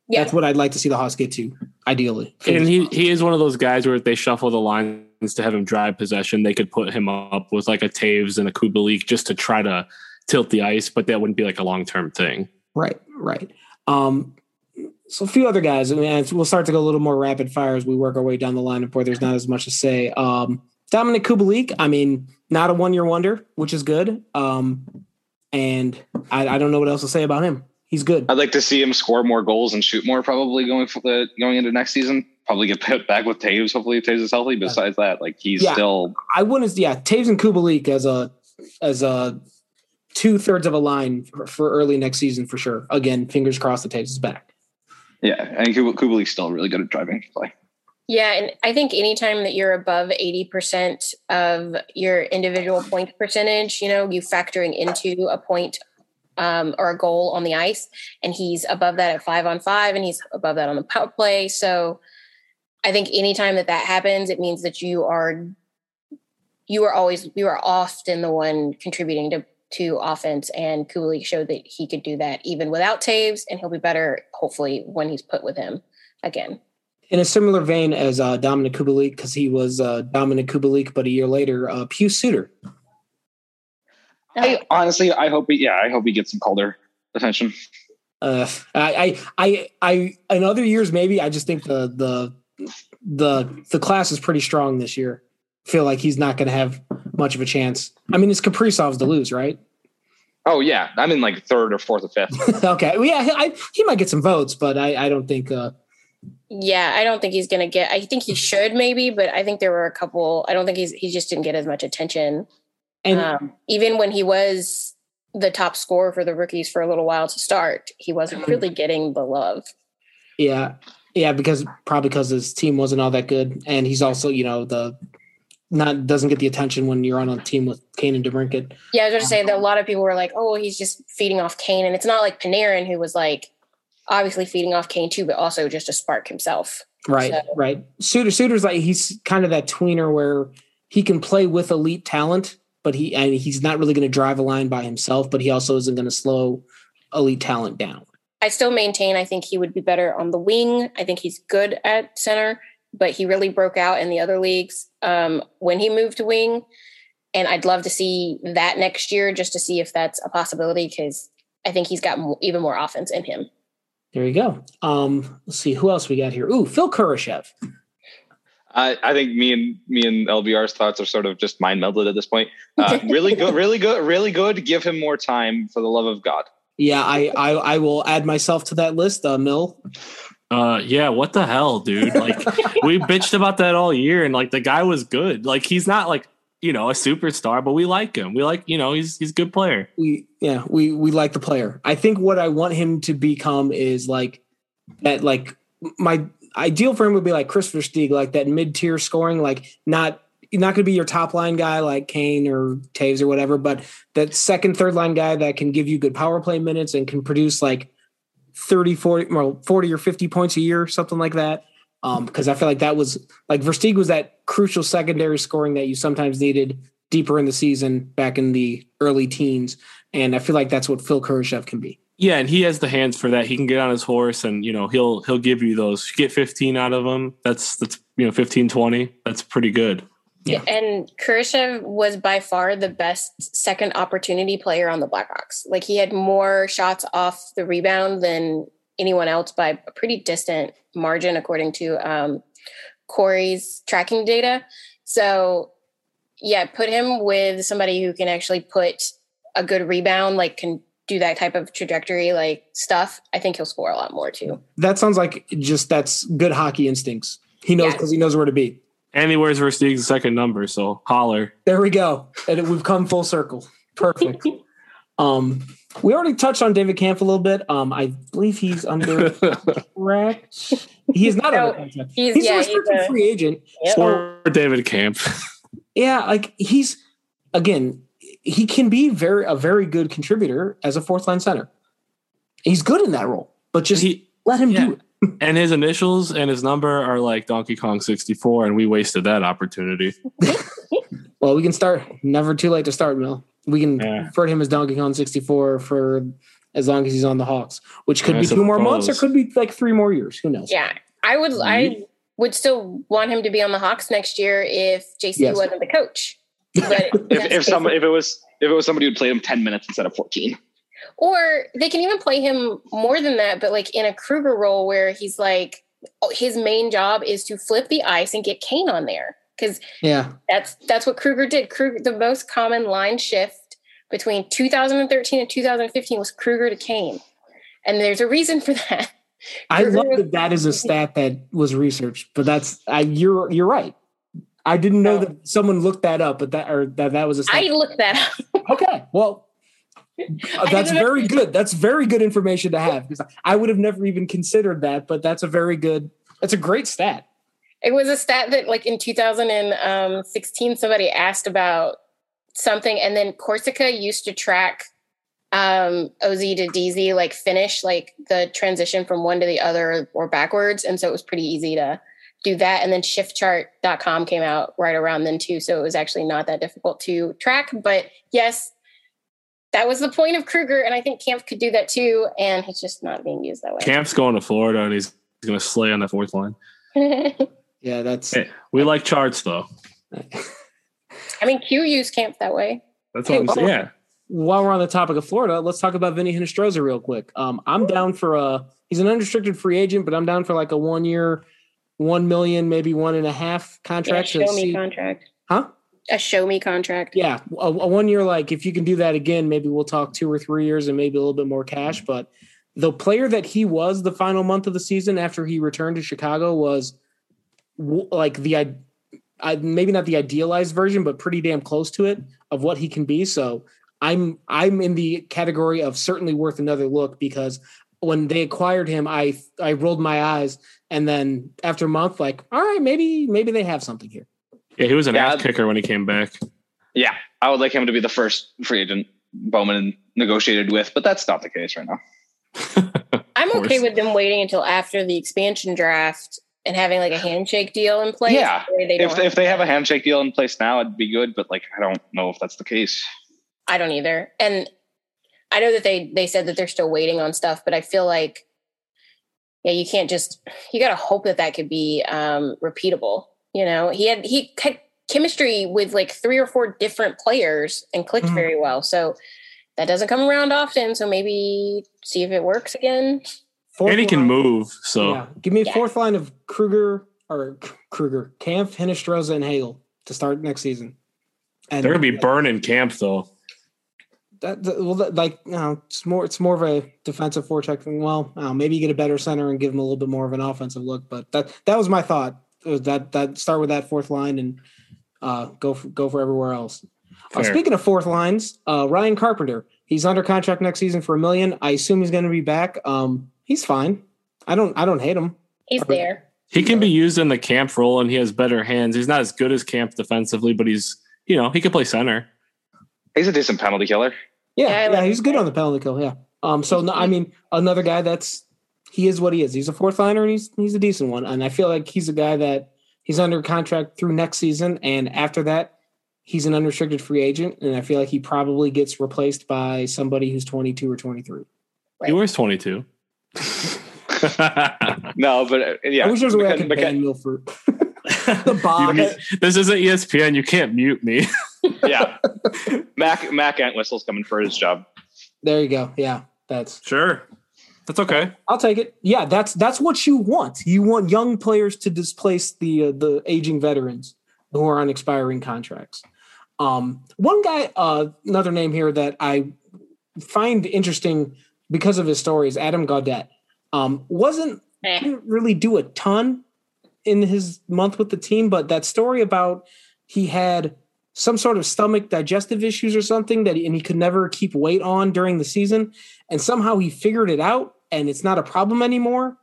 Yeah. That's what I'd like to see the Hawks get to, ideally. And he, he is one of those guys where if they shuffle the lines to have him drive possession, they could put him up with like a Toews and a Kubalik just to try to tilt the ice, but that wouldn't be like a long term thing. Right, right. Um, so a few other guys, I mean, we'll start to go a little more rapid fire as we work our way down the line before there's not as much to say. Um, Dominik Kubalik, I mean, not a one year wonder, which is good. Um, and I, I don't know what else to say about him he's good. I'd like to see him score more goals and shoot more. Probably going for the going into next season. Probably get put back with Toews. Hopefully, Toews is healthy. Besides that, like he's yeah, still. I wouldn't. Yeah, Toews and Kubalik as a as a two thirds of a line for, for, early next season for sure. Again, fingers crossed the Toews is back. Yeah, and Kubalik's still really good at driving play. Yeah, and I think anytime that you're above 80% of your individual point percentage, you know, you factoring into a point um, or a goal on the ice, and he's above that at five on five, and he's above that on the power play. So I think anytime that that happens, it means that you are you are always you are often the one contributing to to offense, and Kubalik showed that he could do that even without Toews and he'll be better hopefully when he's put with him again. In a similar vein as uh, Dominik Kubalik, because he was uh, Dominik Kubalik, but a year later, uh, Pius Suter I honestly, I hope he, yeah, I hope he gets some Calder attention. Uh, I, I, I, in other years, maybe I just think the, the, the, the class is pretty strong this year. Feel like he's not going to have much of a chance. I mean, it's Kaprizov's to lose, right? Oh yeah, I'm in like third or fourth or fifth. *laughs* okay, well, yeah, I, he might get some votes, but I, I don't think. Uh, yeah, I don't think he's going to get. I think he should maybe, but I think there were a couple. I don't think he's he just didn't get as much attention and um, even when he was the top scorer for the rookies for a little while to start, he wasn't mm-hmm. really getting the love. Yeah. Yeah, because probably because his team wasn't all that good. And he's also, you know, the not doesn't get the attention when you're on a team with Kane and DeBrincat. Yeah, I was just saying that a lot of people were like, "Oh, he's just feeding off Kane," and it's not like Panarin who was like obviously feeding off Kane too, but also just a spark himself. Right, So- right. Suter Suter's like he's kind of that tweener where he can play with elite talent, but he and he's not really going to drive a line by himself, but he also isn't going to slow elite talent down. I still maintain I think he would be better on the wing. I think he's good at center, but he really broke out in the other leagues um, when he moved to wing. And I'd love to see that next year just to see if that's a possibility because I think he's got mo- even more offense in him. There you go. Um, let's see who else we got here. Ooh, Phil Kurashev. I, I think me and me and LBR's thoughts are sort of just mind melded at this point. Uh, really good, really good, really good. Give him more time for the love of God. Yeah, I I, I will add myself to that list. Uh, Mil. Uh, yeah, what the hell, dude? Like, we *laughs* bitched about that all year, and like the guy was good. Like, he's not like you know a superstar, but we like him. We like you know he's he's a good player. we yeah we we like the player i think what i want him to become is like that like my ideal for him would be like Christopher versteeg like that mid-tier scoring like not not going to be your top line guy like Kane or Toews or whatever, but that second, third line guy that can give you good power play minutes and can produce like 30, 40, well, 40 or 50 points a year, something like that. Um, because I feel like that was like Versteeg was that crucial secondary scoring that you sometimes needed deeper in the season back in the early teens. And I feel like that's what Phil Kurashev can be. Yeah, and he has the hands for that. He can get on his horse and you know he'll he'll give you those. You Get 15 out of him. That's that's you know 15 20. That's pretty good. Yeah. And Kurashev was by far the best second opportunity player on the Blackhawks. Like he had more shots off the rebound than anyone else by a pretty distant margin, according to um, Corey's tracking data. So, yeah, put him with somebody who can actually put a good rebound, like can do that type of trajectory, like stuff. I think he'll score a lot more too. That sounds like just that's good hockey instincts. He knows Yeah. because he knows where to be. And he wears Versteeg's second number, so holler. There we go. And we've come full circle. Perfect. *laughs* um, we already touched on David Kampf a little bit. Um, I believe he's under *laughs* contract. He is not No, under contract. he's- He's, yeah, a he's restricted a- free agent. Yep. Or David Kampf. *laughs* yeah, like he's again, he can be very a very good contributor as a fourth line center. He's good in that role, but just He- let him yeah. do it. *laughs* and his initials and his number are like Donkey Kong 64, and we wasted that opportunity. *laughs* Well, we can start. Never too late to start, Mil. We can Yeah. refer to him as Donkey Kong 64 for as long as he's on the Hawks, which could I be two more months or could be like three more years. Who knows? Yeah, I would. Mm-hmm. I would still want him to be on the Hawks next year if JC Yes. wasn't the coach. *laughs* But If, if someone, if it was, if it was somebody who'd played him ten minutes instead of fourteen. Or they can even play him more than that, but like in a Kruger role where he's like oh, his main job is to flip the ice and get Kane on there because Yeah. that's that's what Kruger did. Kruger, the most common line shift between 2013 and 2015 was Kruger to Kane, and there's a reason for that. *laughs* I Kruger love that that is a stat that was researched, but that's I, you're you're right. I didn't know No. that someone looked that up, but that or that that was a stat. I looked that up. *laughs* okay, well, *laughs* that's very good. That's very good information to have because I would have never even considered that. But that's a very good. That's a great stat. It was a stat that, like in 2016, somebody asked about something, and then Corsica used to track um, OZ to DZ, like finish, like the transition from one to the other or backwards, and so it was pretty easy to do that. And then ShiftChart.com came out right around then too, so it was actually not that difficult to track. But yes, that was the point of Kruger, and I think Kampf could do that too, and he's just not being used that way. Kampf's going to Florida, and he's going to slay on the fourth line. *laughs* Yeah, that's Hey, we like charts, though. I mean, Q used Kampf that way. That's Hey, I'm saying. Yeah. while we're on the topic of Florida, let's talk about Vinny Hinostroza real quick. Um, I'm down for a. He's an unrestricted free agent, but I'm down for like a one year, one million, maybe one and a half contract. to show me see- contract. Huh? A show me contract. Yeah, a, a one year. Like if you can do that again, maybe we'll talk two or three years and maybe a little bit more cash. But the player that he was the final month of the season after he returned to Chicago was like the I, maybe not the idealized version, but pretty damn close to it of what he can be. So I'm I'm in the category of certainly worth another look because when they acquired him, I I rolled my eyes, and then after a month, like all right, maybe maybe they have something here. Yeah, he was an Yeah. ass kicker when he came back. Yeah, I would like him to be the first free agent Bowman negotiated with, but that's not the case right now. *laughs* I'm I'm okay with them waiting until after the expansion draft and having like a handshake deal in place. Yeah, they if if they have a handshake deal in place now, it'd be good. But like, I don't know if that's the case. I don't either. And I know that they they said that they're still waiting on stuff, but I feel like yeah, you can't just you got to hope that that could be um repeatable. You know, he had he had chemistry with like three or four different players and clicked Mhm. very well. So that doesn't come around often. So maybe see if it works again. Fourth and he can line- move. So Yeah. Give me a Yeah. fourth line of Kruger or Kruger, Kampf, Hinostroza, and Hagel to start next season. And they're gonna be burning camp though. that, that- well, that, like you know, it's more it's more of a defensive forecheck thing. Well, know, maybe you get a better center and give him a little bit more of an offensive look. But that that was my thought. Was that that start with that fourth line and uh, go for, go for everywhere else. Uh, speaking of fourth lines, uh, Ryan Carpenter, he's under contract next season for a million. I assume he's going to be back. Um, he's fine. I don't I don't hate him. He's there. He can be used in the Kampf role, and he has better hands. He's not as good as Kampf defensively, but he's you know he can play center. He's a decent penalty killer. Yeah, Yeah, yeah, he's good on the penalty kill. Yeah. Um. So no, I mean, another guy that's he is what he is. He's a fourth liner and he's he's a decent one. And I feel like he's a guy that he's under contract through next season, and after that, he's an unrestricted free agent. And I feel like he probably gets replaced by somebody who's twenty two or twenty three. He wears twenty two. *laughs* *laughs* No, but uh, yeah, I wish there was a way I McKen- could McKen- ban Milford. *laughs* the bob. this isn't ESPN. You can't mute me. yeah, Mac Mac Entwistle's coming for his job. There you go. Yeah, that's Sure, that's okay. I'll take it. Yeah, that's that's what you want. You want young players to displace the uh, the aging veterans who are on expiring contracts. Um, one guy, uh, another name here that I find interesting because of his story is Adam Gaudette. Um, wasn't Eh. didn't really do a ton in his month with the team, but that story about he had some sort of stomach digestive issues or something that he, and he could never keep weight on during the season, and somehow he figured it out and it's not a problem anymore.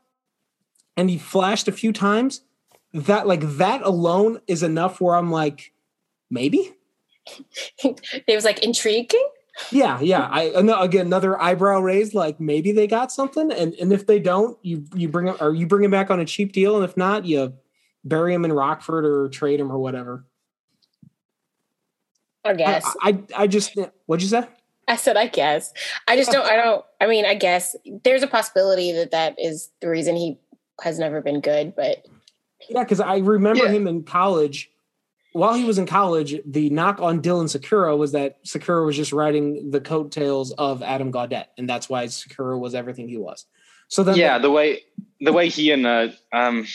And he flashed a few times. That like that alone is enough where I'm like, maybe. *laughs* It was like intriguing. Yeah, yeah. I again another eyebrow raised. Like maybe they got something, and and if they don't, you you bring him or you bring him back on a cheap deal, and if not, you bury him in Rockford or trade him or whatever. I I, guess. I I just what'd you say? I said, I guess. I just don't, I don't, I mean, I guess there's a possibility that that is the reason he has never been good, but Yeah, because I remember Yeah. him in college. While he was in college, the knock on Dylan Sikura was that Sikura was just riding the coattails of Adam Gaudette, and that's why Sikura was everything he was. So then, Yeah, the way the way he and uh, um,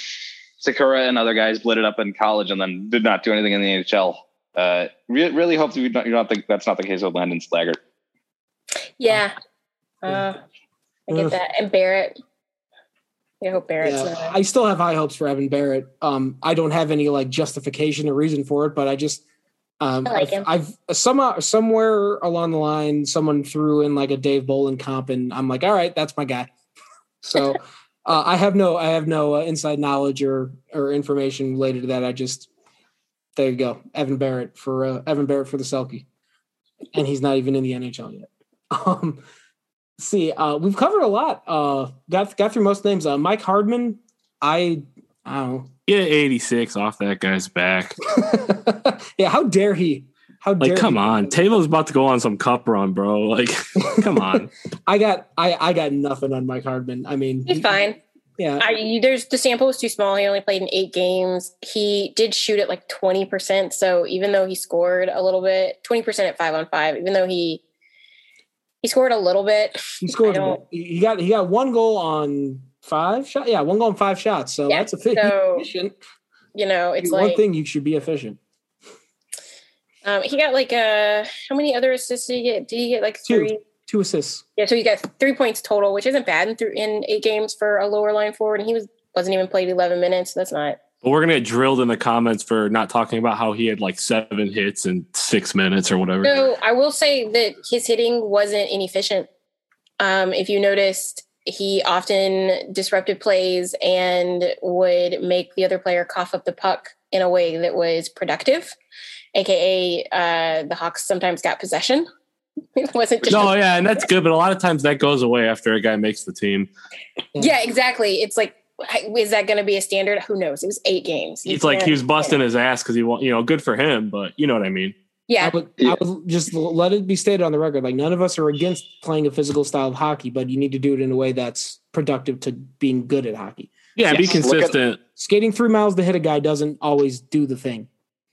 Sikura and other guys lit it up in college and then did not do anything in the NHL. Uh, re- really hope that you don't, you don't think that's not the case with Landon Slaggert. yeah. Uh, I get Ugh. that. And Barratt. I hope Barratt's yeah. I still have high hopes for Evan Barratt. Um, I don't have any like justification or reason for it, but I just um, I like I've, him. I've somehow somewhere along the line, someone threw in like a Dave Bolland comp, and I'm like, all right, that's my guy. *laughs* So uh, I have no, I have no uh, inside knowledge or or information related to that. I just there you go, Evan Barratt for uh, Evan Barratt for the Selke, and he's not even in the NHL yet. *laughs* Um, see, uh, we've covered a lot. Uh, got got through most names. Uh, Mike Hardman, I I don't Get 86 off that guy's back. *laughs* yeah, how dare he? How dare Like, come he? on. Table's about to go on some cup run, bro. Like, *laughs* come on. I got I I got nothing on Mike Hardman. I mean, He's fine. Yeah, I, there's the sample was too small. He only played in eight games. He did shoot at like 20%. So even though he scored a little bit, 20% at five on five, even though he, he scored a little bit. he scored. He got he got one goal on five shot. Yeah, one goal on five shots. So Yeah, that's effi- so, efficient. You know, it's one like, thing you should be efficient. um, he got like, uh, how many other assists did he get? Did he get like Two. three? Two assists. Yeah. So he got three points total, which isn't bad in, through, in eight games for a lower line forward. And he was, wasn't even played 11 minutes. So that's not, But we're going to get drilled in the comments for not talking about how he had like seven hits in six minutes or whatever. So I will say that his hitting wasn't inefficient. Um, if you noticed, he often disrupted plays and would make the other player cough up the puck in a way that was productive, aka uh, the Hawks sometimes got possession It wasn't just No, yeah, and that's good, but a lot of times that goes away after a guy makes the team. yeah, exactly. It's like, is that going to be a standard? Who knows? It was eight games. You It's like he was busting his ass because he want, you know, good for him, but you know what I mean. Yeah, I would, I would just let it be stated on the record. Like none of us are against playing a physical style of hockey, but you need to do it in a way that's productive to being good at hockey. Yeah, be Yes, look at- consistent. Skating three miles to hit a guy doesn't always do the thing.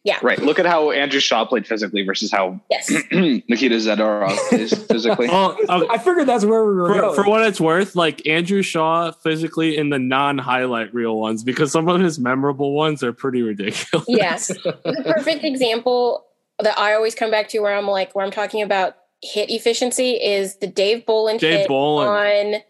Yeah, Right. Look at how Andrew Shaw played physically versus how yes. *clears throat* Nikita Zadorov is *laughs* physically. Well, uh, I figured that's where we were for, going. for what it's worth, like Andrew Shaw physically in the non-highlight reel ones, because some of his memorable ones are pretty ridiculous. Yes. *laughs* the perfect example that I always come back to where I'm like, where I'm talking about hit efficiency is the Dave Bolland Dave hit Bolland. on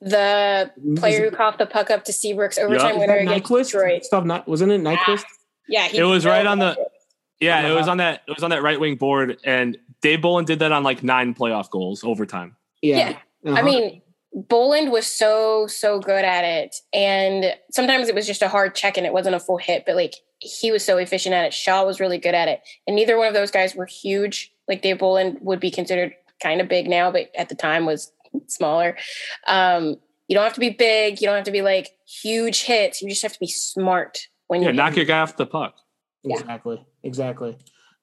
the player who coughed the puck up to Seabrook's overtime Is winner Was that against Nyquist? Detroit. Stuff not wasn't it Nyquist? Yeah, he It was right on the- nailed it. Yeah, On it was on that. It was on that right wing board, and Dave Bolland did that on like nine playoff goals overtime. Yeah. I Uh-huh. mean, Bolland was so so good at it, and sometimes it was just a hard check and it wasn't a full hit, but like he was so efficient at it. Shaw was really good at it, and neither one of those guys were huge. Like Dave Bolland would be considered kind of big now, but at the time was smaller. Um, you don't have to be big. You don't have to be like huge hits. You just have to be smart when Yeah, you knock your guy off the puck. Exactly. Exactly.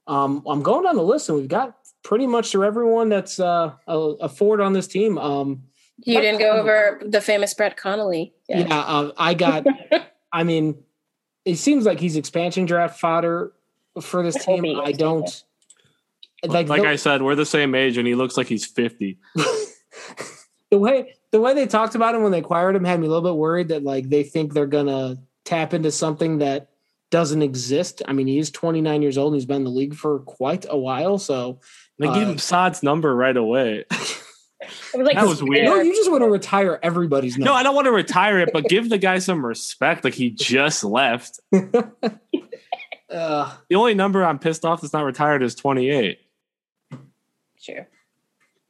Um, I'm going down the list, and we've got pretty much to everyone that's uh, a, a forward on this team. Um, You didn't go over the famous Brett Connolly. yeah, uh, I got. *laughs* I mean, it seems like he's expansion draft fodder for this team. he I don't. Like, Like, the, I said, we're the same age, and he looks like he's fifty. *laughs* the way the way they talked about him when they acquired him had me a little bit worried that like they think they're gonna tap into something that doesn't exist. I mean, he's 29 years old and he's been in the league for quite a while. So They gave Uh, him Sod's number right away. *laughs* It was like That was weird. no, you just want to retire everybody's No. I don't want to retire it, but give the guy some respect. Like he just left. *laughs* uh, The only number I'm pissed off that's not retired is 28. Sure.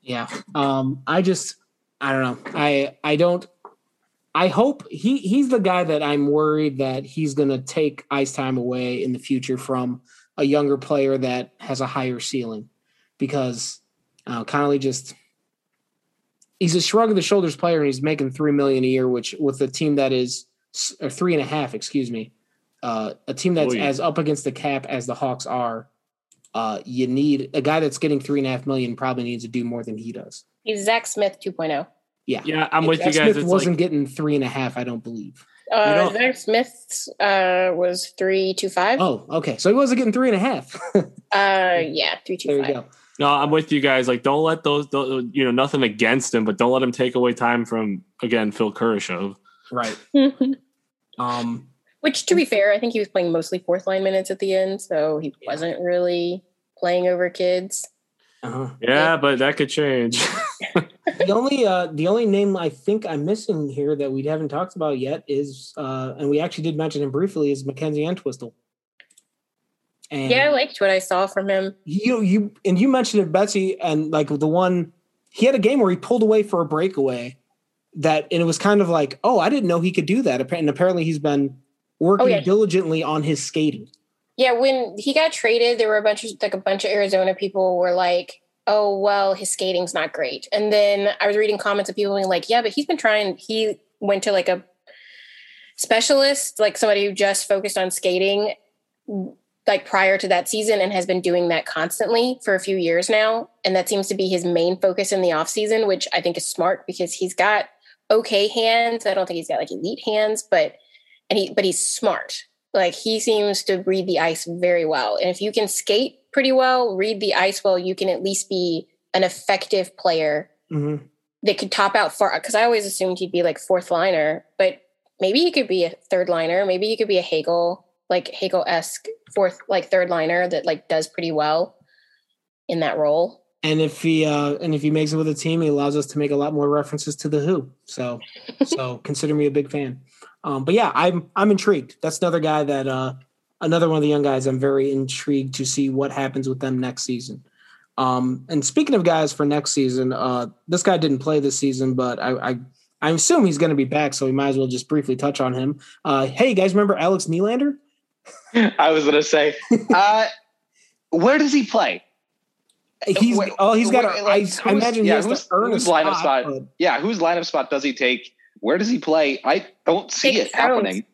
Yeah. Um, I just I don't know. I I don't I hope he he's the guy that I'm worried that he's gonna take ice time away in the future from a younger player that has a higher ceiling. Because uh Connolly just he's a shrug of the shoulders player and he's making three million a year, which with a team that is or three and a half, excuse me. Uh, a team that's Oy. as up against the cap as the Hawks are, uh, you need a guy that's getting three and a half million probably needs to do more than he does. He's Zach Smith oh. 2.0. Yeah, Yeah, I'm with Zach you guys. Smith It's wasn't like, getting three and a half, I don't believe. Uh, don't- Zach Smith uh, was three two five. Oh, okay, so he wasn't getting three and a half. *laughs* Uh, yeah, three two there you go. no, I'm with you guys. Like, don't let those, those, you know, nothing against him, but don't let him take away time from, again, Phil Kurashev. Right. *laughs* Um. Which, to be fair, I think he was playing mostly fourth line minutes at the end, so he wasn't really playing over kids. Uh-huh. Yeah, but that could change. *laughs* the only uh the only name I think I'm missing here that we haven't talked about yet is uh and we actually did mention him briefly is Mackenzie Entwistle. And Yeah, I liked what I saw from him. you you and you mentioned it, Betsy, and like the one he had a game where he pulled away for a breakaway that and it was kind of like, oh, I didn't know he could do that. And apparently he's been working Oh, yeah. diligently on his skating. Yeah, when he got traded, there were a bunch of like a bunch of Arizona people were like, "Oh, well, his skating's not great." And then I was reading comments of people being like, "Yeah, but he's been trying. He went to like a specialist, like somebody who just focused on skating, like prior to that season, and has been doing that constantly for a few years now. And that seems to be his main focus in the off season, which I think is smart because he's got okay hands. I don't think he's got like elite hands, but and he but he's smart. Like he seems to read the ice very well. And if you can skate pretty well, read the ice well, you can at least be an effective player Mm-hmm. that could top out far. Because I always assumed he'd be like fourth liner, but maybe he could be a third liner. Maybe he could be a Hagel, like Hagel esque fourth, like third liner that like does pretty well in that role. And if he uh and if he makes it with a team, he allows us to make a lot more references to the Who. So *laughs* so consider me a big fan. Um, but yeah, I'm I'm intrigued. That's another guy that uh another one of the young guys I'm very intrigued to see what happens with them next season. Um, and speaking of guys for next season, uh, this guy didn't play this season, but I I, I assume he's going to be back, so we might as well just briefly touch on him. Uh, hey, you guys, remember Alex Nylander? *laughs* I was gonna say, *laughs* uh, where does he play? He's Wait, oh he's got wait, a, like, I, I who's- imagine he yeah, has who's- to earn a whose lineup spot. spot? but Yeah, whose lineup spot does he take? Where does he play? I don't see Take it turns. happening.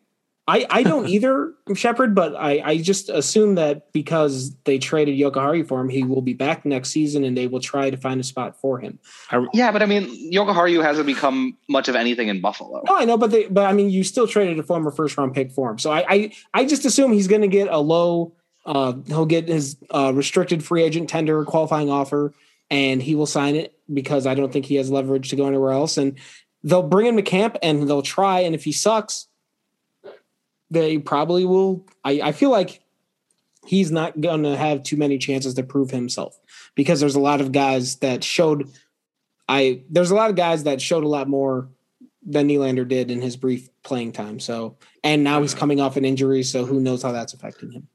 I, I don't *laughs* either, Shepard, but I, I just assume that because they traded Jokiharju for him, he will be back next season and they will try to find a spot for him. Yeah, but I mean, Jokiharju hasn't become much of anything in Buffalo. No, I know, but they, but I mean, you still traded a former first round pick for him. So I, I, I just assume he's going to get a low. Uh, he'll get his uh, restricted free agent tender qualifying offer, and he will sign it because I don't think he has leverage to go anywhere else. And they'll bring him to camp and they'll try. And if he sucks, they probably will. I, I feel like he's not going to have too many chances to prove himself because there's a lot of guys that showed. I there's a lot of guys that showed a lot more than Nylander did in his brief playing time. So, and now he's coming off an injury, so who knows how that's affecting him.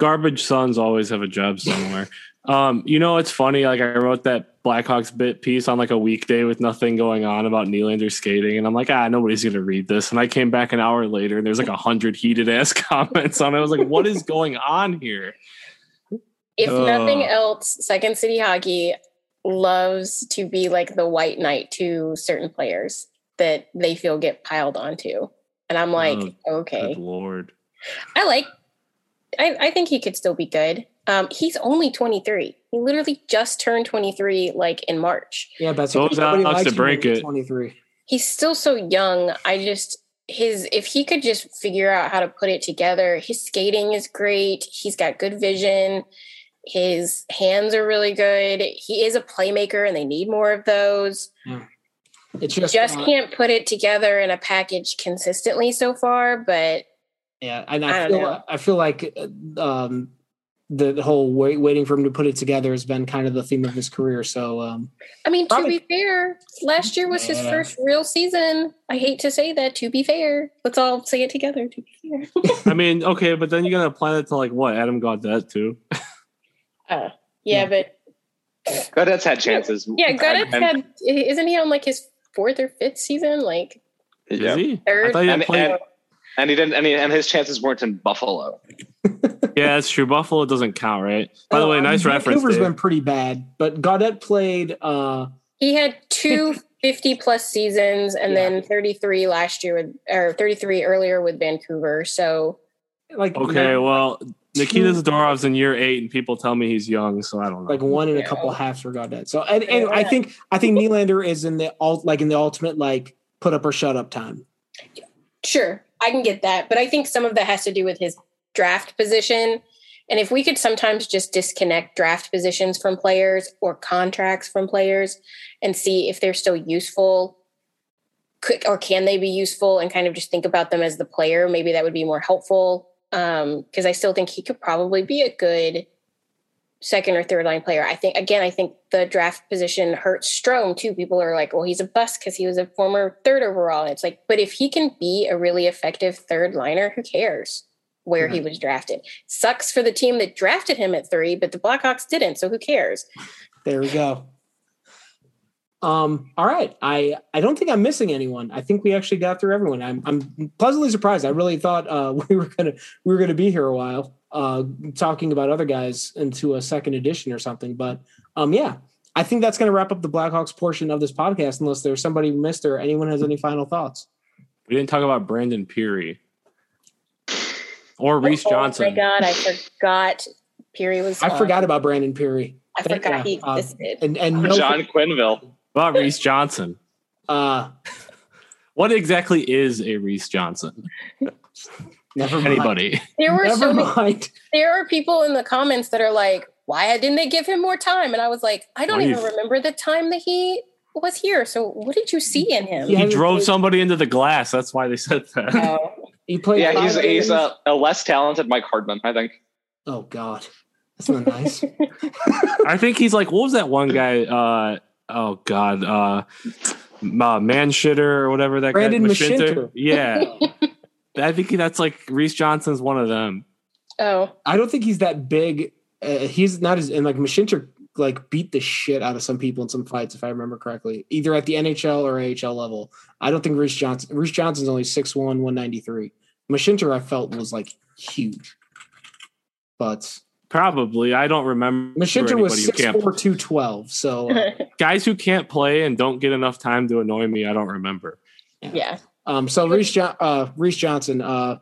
Garbage sons always have a job somewhere. um, you know, it's funny. Like I wrote that Blackhawks bit piece on like a weekday with nothing going on about Nylander skating, and I'm like, ah, nobody's gonna read this. And I came back an hour later, and there's like a hundred heated ass *laughs* comments on it. I was like, what is going on here? If Ugh. nothing else, Second City Hockey loves to be like the white knight to certain players that they feel get piled onto. And I'm like, Oh, okay. Lord. I like I, I think he could still be good. Um, he's only 23. He literally just turned 23 like in March. Yeah, but So is Alex DeBrincat. Twenty three. He's still so young. I just his if he could just figure out how to put it together. His skating is great. He's got good vision. His hands are really good. He is a playmaker and they need more of those. It's just, Just uh, can't put it together in a package consistently so far, but Yeah, and I I, feel know. I feel like uh, um, the whole wait, waiting for him to put it together has been kind of the theme of his career. So um, I mean, Probably- to be fair, last year was his Yeah. first real season. I hate to say that. To be fair, let's all say it together. To be fair, *laughs* I mean, okay, but then you're gonna apply that to like what? Adam got that too. uh, yeah, but Gaudette's had chances. yeah, Gunnett And- had. Isn't he on like his fourth or fifth season? Like Yeah. Is he? I third. thought he had And, played. And, and he didn't. And, he, and his chances weren't in Buffalo. *laughs* yeah, that's true. Buffalo doesn't count, right? By the way, nice reference. Vancouver's Dave. been pretty bad, but Gaudette played. Uh, He had two 50 plus seasons and Yeah. then 33 last year with, or 33 earlier with Vancouver. So like Okay, not- well, Nikita Zadorov's in year eight, and people tell me he's young, so I don't know. like one and a couple halves for Gaudette. So and, and I think I think Nylander is in the alt like in the ultimate like put up or shut up time. Sure, I can get that, but I think some of that has to do with his draft position. And if we could sometimes just disconnect draft positions from players or contracts from players and see if they're still useful could, or can they be useful and kind of just think about them as the player, maybe that would be more helpful. Um, because I still think he could probably be a good second or third line player. I think again, I think the draft position hurts Strome too. People are like, well, he's a bust because he was a former third overall. And it's like, but if he can be a really effective third liner, who cares where he mm-hmm. was drafted? Sucks for the team that drafted him at three, but the Blackhawks didn't, so who cares? There we go. Um, all right. I I don't think I'm missing anyone. I think we actually got through everyone. I'm I'm pleasantly surprised. I really thought uh, *laughs* we were gonna we were gonna be here a while, uh, talking about other guys into a second edition or something. But um, yeah, I think that's gonna wrap up the Blackhawks portion of this podcast. Unless there's somebody we missed or anyone has any final thoughts. we didn't talk about Brandon Pirri or Reese Oh Johnson. Oh my god, I forgot Pirri was. I on. forgot about Brandon Pirri. I Thank- forgot he yeah, uh, existed. and and no, John *laughs* Quenneville. About Reese Johnson. uh, What exactly is a Reese Johnson? never mind. Anybody? there were so Never many mind. there are people in the comments that are like, why didn't they give him more time? And I was like, I don't Why even remember the time that he was here. So what did you see in him? Yeah. He drove somebody into the glass. That's why they said that. Oh, He played. Yeah, he's five he's a, a less talented Mike Hardman, I think. Oh God, that's not nice. *laughs* I think he's like, what was that one guy? Uh, oh God, uh, uh, man shitter or whatever that Brandon guy. Mashinter. Yeah, *laughs* I think that's like Reese Johnson's one of them. oh, I don't think he's that big. Uh, he's not as and like Mashinter like beat the shit out of some people in some fights, if I remember correctly, either at the NHL or AHL level. I don't think Reese Johnson. Reese Johnson's only 6'1", 193. Mashinter, I felt was like huge, but Probably. I don't remember Mashinter was anybody who can't four two twelve. So uh, *laughs* guys who can't play and don't get enough time to annoy me. I don't remember. yeah. um so Reese jo- uh Reese Johnson, uh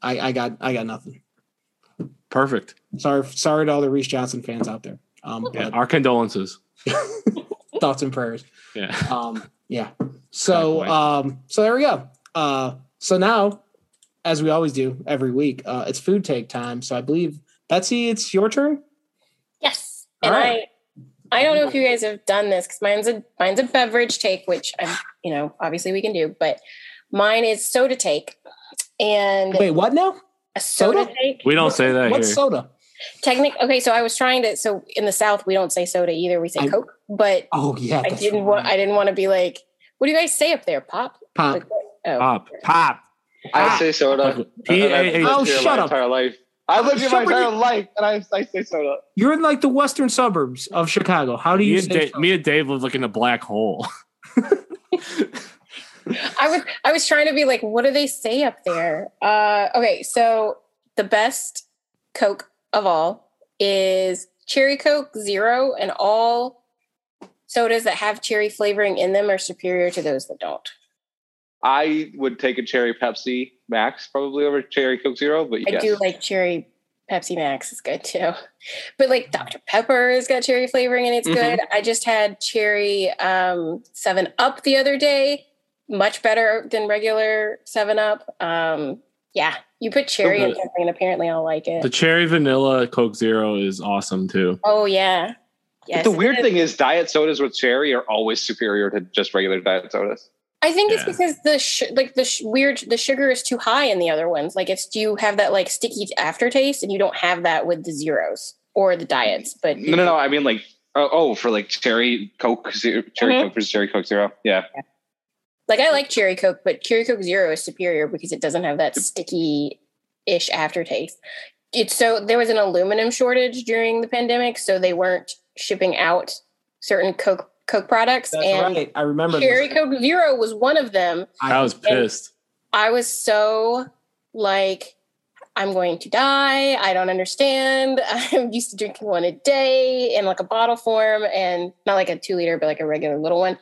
I, I got I got nothing. Perfect. Sorry sorry to all the Reese Johnson fans out there. Um Yeah, our condolences. *laughs* thoughts and prayers. Yeah. Um yeah. *laughs* So um so there we go. Uh so now as we always do every week, uh it's food take time. So I believe Betsy, it's your turn. Yes. All And right. I I don't know if you guys have done this because mine's a mine's a beverage take, which I'm you know obviously we can do, but mine is soda take, and Wait, what now? a soda, soda? take. We don't say that What's here. soda? Technic. Okay, so I was trying to. So in the South, we don't say soda either. We say I'm- Coke. But Oh yeah. I didn't want. right. I didn't want to be like, what do you guys say up there? Pop. Pop. Like, oh, Pop. Pop. I say soda. P and I've A lived H. Oh, shut up. entire life. I lived here my Somebody- entire life, and I, I say soda. You're in like the western suburbs of Chicago. How do Me you and, say Dave, soda? me and Dave live like in a black hole. *laughs* I was. I was trying to be like, what do they say up there? Uh, okay, so the best Coke of all is cherry Coke Zero, and all sodas that have cherry flavoring in them are superior to those that don't. I would take a cherry Pepsi Max probably over cherry Coke Zero, but I do like cherry Pepsi Max is good too. But like Dr. Pepper has got cherry flavoring and it's Mhm. good. I just had cherry um, 7 Up the other day. Much better than regular 7 Up. Um, yeah, you put cherry in something and apparently I'll like it. The cherry vanilla Coke Zero is awesome too. oh, yeah. But the weird and thing is, diet sodas with cherry are always superior to just regular diet sodas. I think it's because the sh- like the sh- weird the sugar is too high in the other ones. Like it's do you have that like sticky aftertaste and you don't have that with the zeros or the diets. But No, no, no. I mean, like, oh, oh for like cherry Coke, zero, cherry Mhm. Coke versus cherry Coke Zero. Yeah. Like I like cherry coke, but cherry coke zero is superior because it doesn't have that sticky ish aftertaste. It's so there was an aluminum shortage during the pandemic, so they weren't shipping out certain coke coke products, That's and right. I remember cherry this. coke zero was one of them. I was pissed. I was so like, I'm going to die. I don't understand. *laughs* I'm used to drinking one a day in like a bottle form and not like a two liter, but like a regular little one.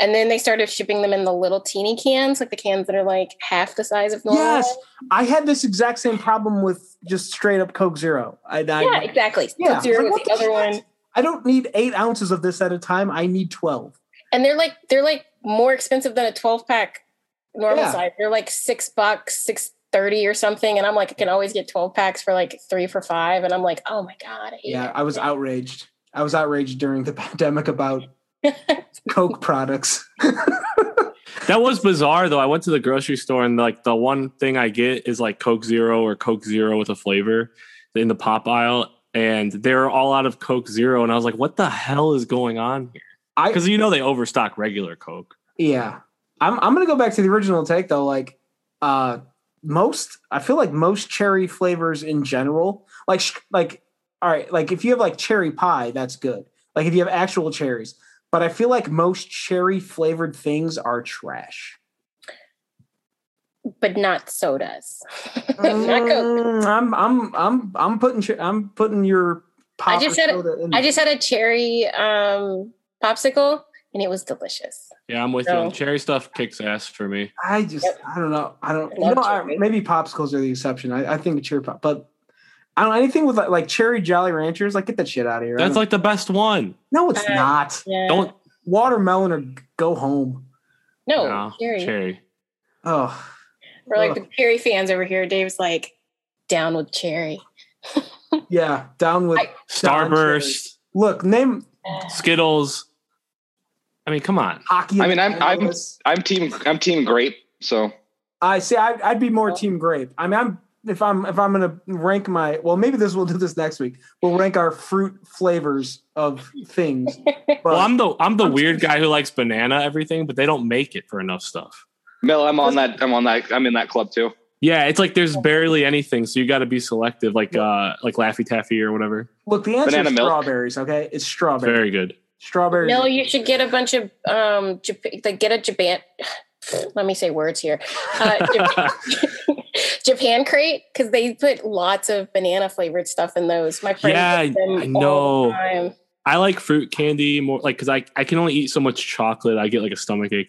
And then they started shipping them in the little teeny cans, like the cans that are like half the size of normal. Yes, I had this exact same problem with just straight up Coke Zero. I, I, Yeah, exactly. Yeah, Coke Zero like, was the the other shit? one. I don't need eight ounces of this at a time. I need twelve. And they're like they're like more expensive than a 12 pack normal Yeah. size. They're like six bucks, six thirty or something. And I'm like, I can always get 12 packs for like three for five. And I'm like, oh my God. I Yeah, it. I was outraged. I was outraged during the *laughs* pandemic about *laughs* Coke products. *laughs* That was bizarre though. I went to the grocery store and like the one thing I get is like Coke Zero or Coke Zero with a flavor in the pop aisle, and they're all out of Coke Zero, and I was like, "What the hell is going on here?" Because you know they overstock regular Coke. Yeah. I'm I'm gonna go back to the original take though. Like uh most I feel like most cherry flavors in general, like like all right, like if you have like cherry pie, that's good. Like if you have actual cherries. But I feel like most cherry flavored things are trash. But not sodas. *laughs* not Coke. Mm, I'm I'm I'm I'm putting I'm putting your pop I just had soda in I just had a cherry um, popsicle and it was delicious. Yeah, I'm with No. you. Cherry stuff kicks ass for me. I just I don't know. I don't I you know I, maybe popsicles are the exception. I, I think cherry pop, but I don't know anything with like, like cherry Jolly Ranchers. Like get that shit out of here. That's like the best one. no, it's Uh, not. Yeah. Don't Watermelon or go home. no, no, cherry. cherry. Oh, We're like Ugh. the cherry fans over here. Dave's like down with cherry. *laughs* yeah, down with I- Starburst, look name Skittles. I mean, come on. hockey. I mean, I'm- I'm- I'm team. I'm team grape. So I see. I'd, I'd be more team grape. I mean, I'm if I'm if I'm gonna rank my well, maybe this we'll do this next week. We'll rank our fruit flavors of things. *laughs* But Well, I'm the I'm the weird guy who likes banana everything, but they don't make it for enough stuff. Mel, I'm on that. I'm on that. I'm in that club too. Yeah, it's like there's barely anything, so you got to be selective, like uh like Laffy Taffy or whatever. look, the answer Banana is milk. strawberries. Okay, it's strawberry. Very good. Strawberries. No, you should get a bunch of um Jap- like get a Japan. *sighs* Let me say words here. Uh, Jap- *laughs* Japan crate because they put lots of banana flavored stuff in those. My friend, Yeah, gets them I all know. the time. I like fruit candy more like because I, I can only eat so much chocolate. I get like a stomach ache.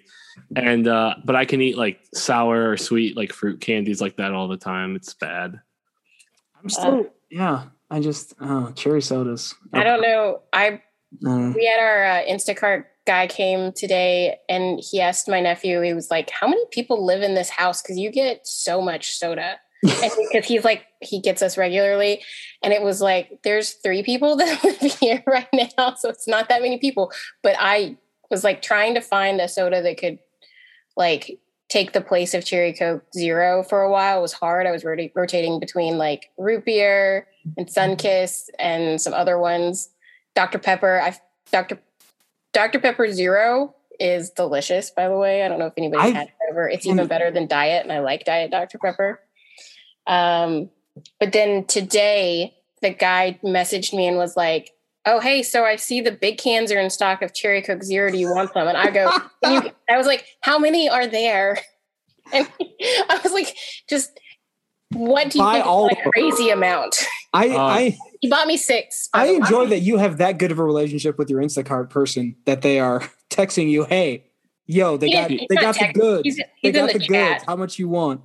And uh but I can eat like sour or sweet like fruit candies like that all the time. It's bad. I'm still, yeah. I just, oh, cherry sodas. I don't know. I Mm. we had our uh, Instacart guy came today, and he asked my nephew. He was like, "How many people live in this house? Because you get so much soda." Because he's like he gets us regularly, and it was like there's three people that *laughs* live here right now, so it's not that many people. But I was like trying to find a soda that could like take the place of cherry coke zero for a while. It was hard. I was rotating between like root beer and Sunkist and some other ones. Dr pepper i dr dr pepper zero is delicious by the way. I don't know if anybody's had it ever. It's even better than diet and i like diet dr pepper. Um but then today the guy messaged me and was like oh hey so i see the big cans are in stock of cherry coke zero do you want some and i go "Can you, *laughs* i was like how many are there *laughs* and i was like just what do you Buy think is all like of crazy amount I, Uh, I, he bought me six I the way. enjoy that you have that good of a relationship with your Instacart person that they are *laughs* texting you, "Hey, yo, they He- got he's they not got the goods. He's- they he's in got the the, goods. How much you want?"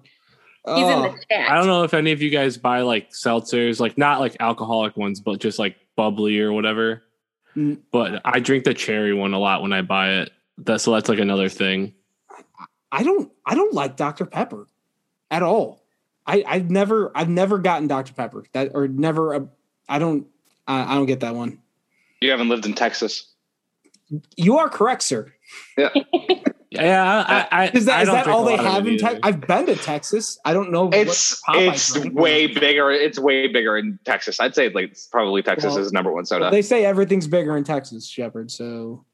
he's in Oh, the chat I don't know if any of you guys buy like seltzers, like not like alcoholic ones, but just like bubbly or whatever. Mm. But I drink the cherry one a lot when I buy it. That's so that's like another thing. I don't I don't like Dr. Pepper at all. I I've never I've never gotten Dr. Pepper that or never uh, I don't I, I don't get that one. You haven't lived in Texas. You are correct, sir. *laughs* Yeah, I, I, Is that I is don't that all they have in. Texas? I've been to Texas. I don't know. It's Popeyes it's drink. way bigger. It's way bigger in Texas. I'd say like it's probably Texas Well, is number one soda. They say everything's bigger in Texas, Shepard. So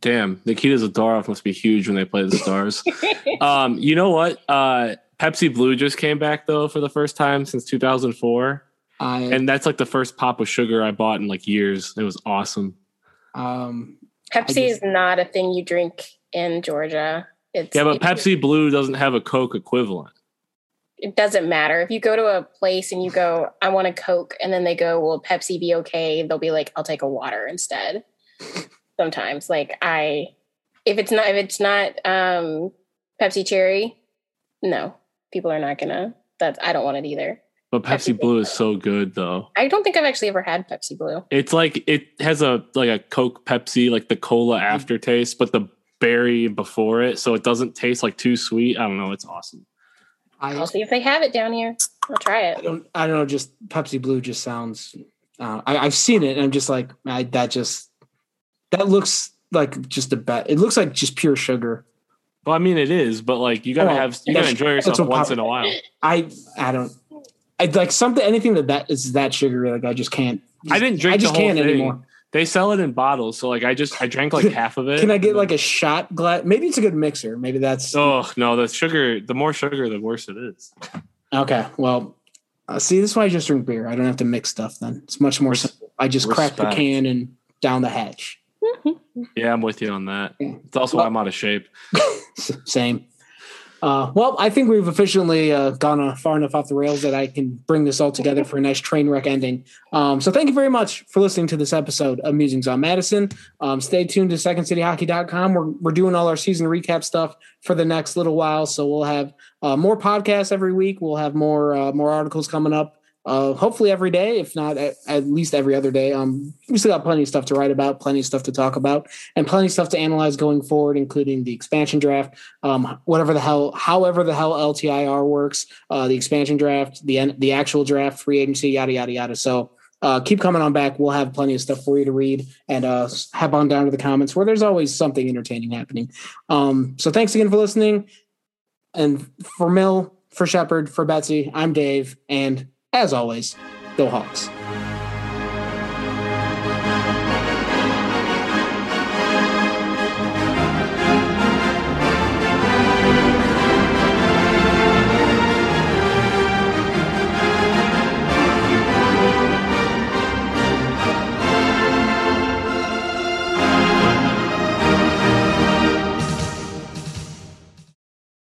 Damn, Nikita Zadorov must be huge when they play the Stars. *laughs* um, you know what? Uh, Pepsi Blue just came back though for the first time since 2004, I and that's like the first pop of sugar I bought in like years. It was awesome. um pepsi just- is not a thing you drink in georgia. It's Yeah, but it- Pepsi Blue doesn't have a Coke equivalent. it doesn't matter. If you go to a place and you go i want a coke and then they go will pepsi be okay? They'll be like i'll take a water instead. Sometimes like i if it's not if it's not um pepsi cherry no. People are not gonna that's i don't want it either But Pepsi Blue is so good though. i don't think i've actually ever had pepsi blue It's like it has a like a Coke Pepsi, like the cola aftertaste, but the berry before it, so it doesn't taste like too sweet. I don't know. It's awesome. I i'll see if they have it down here i'll try I it don't I don't know. Just Pepsi Blue just sounds. Uh, I, I've seen it and I'm just like I, that. Just that looks like just a bet. It looks like just pure sugar. Well, I mean, it is, but like you gotta Oh, have you gotta enjoy yourself once pop- in a while. I I don't. I like something anything that that is that sugary. Like I just can't. I didn't drink I just can't thing. anymore. They sell it in bottles, so like I just I drank like half of it. *laughs* Can I get like a shot glass? Maybe it's a good mixer. Maybe that's Oh no, the sugar. The more sugar, the worse it is. okay. Well, uh, see, this is why I just drink beer. I don't have to mix stuff. Then it's much more simple. I just crack the can and down the hatch. Yeah, I'm with you on that. It's also why I'm out of shape. *laughs* Same. Uh, well, I think we've officially uh, gone uh, far enough off the rails that I can bring this all together for a nice train wreck ending. Um, so thank you very much for listening to this episode of Musings on Madison. Um, stay tuned to secondcityhockey.com. We're, we're doing all our season recap stuff for the next little while. So we'll have uh, more podcasts every week. We'll have more uh, more articles coming up. Uh, hopefully every day, if not at, at least every other day. Um, we still got plenty of stuff to write about, plenty of stuff to talk about, and plenty of stuff to analyze going forward, including the expansion draft um, whatever the hell, however the hell LTIR works, uh, the expansion draft, the the actual draft, free agency, yada yada yada. So uh, keep coming on back. We'll have plenty of stuff for you to read and uh, hop on down to the comments where there's always something entertaining happening. Um, so thanks again for listening. And for Mil, for Shepard, for Betsy, I'm Dave, and as always, go Hawks.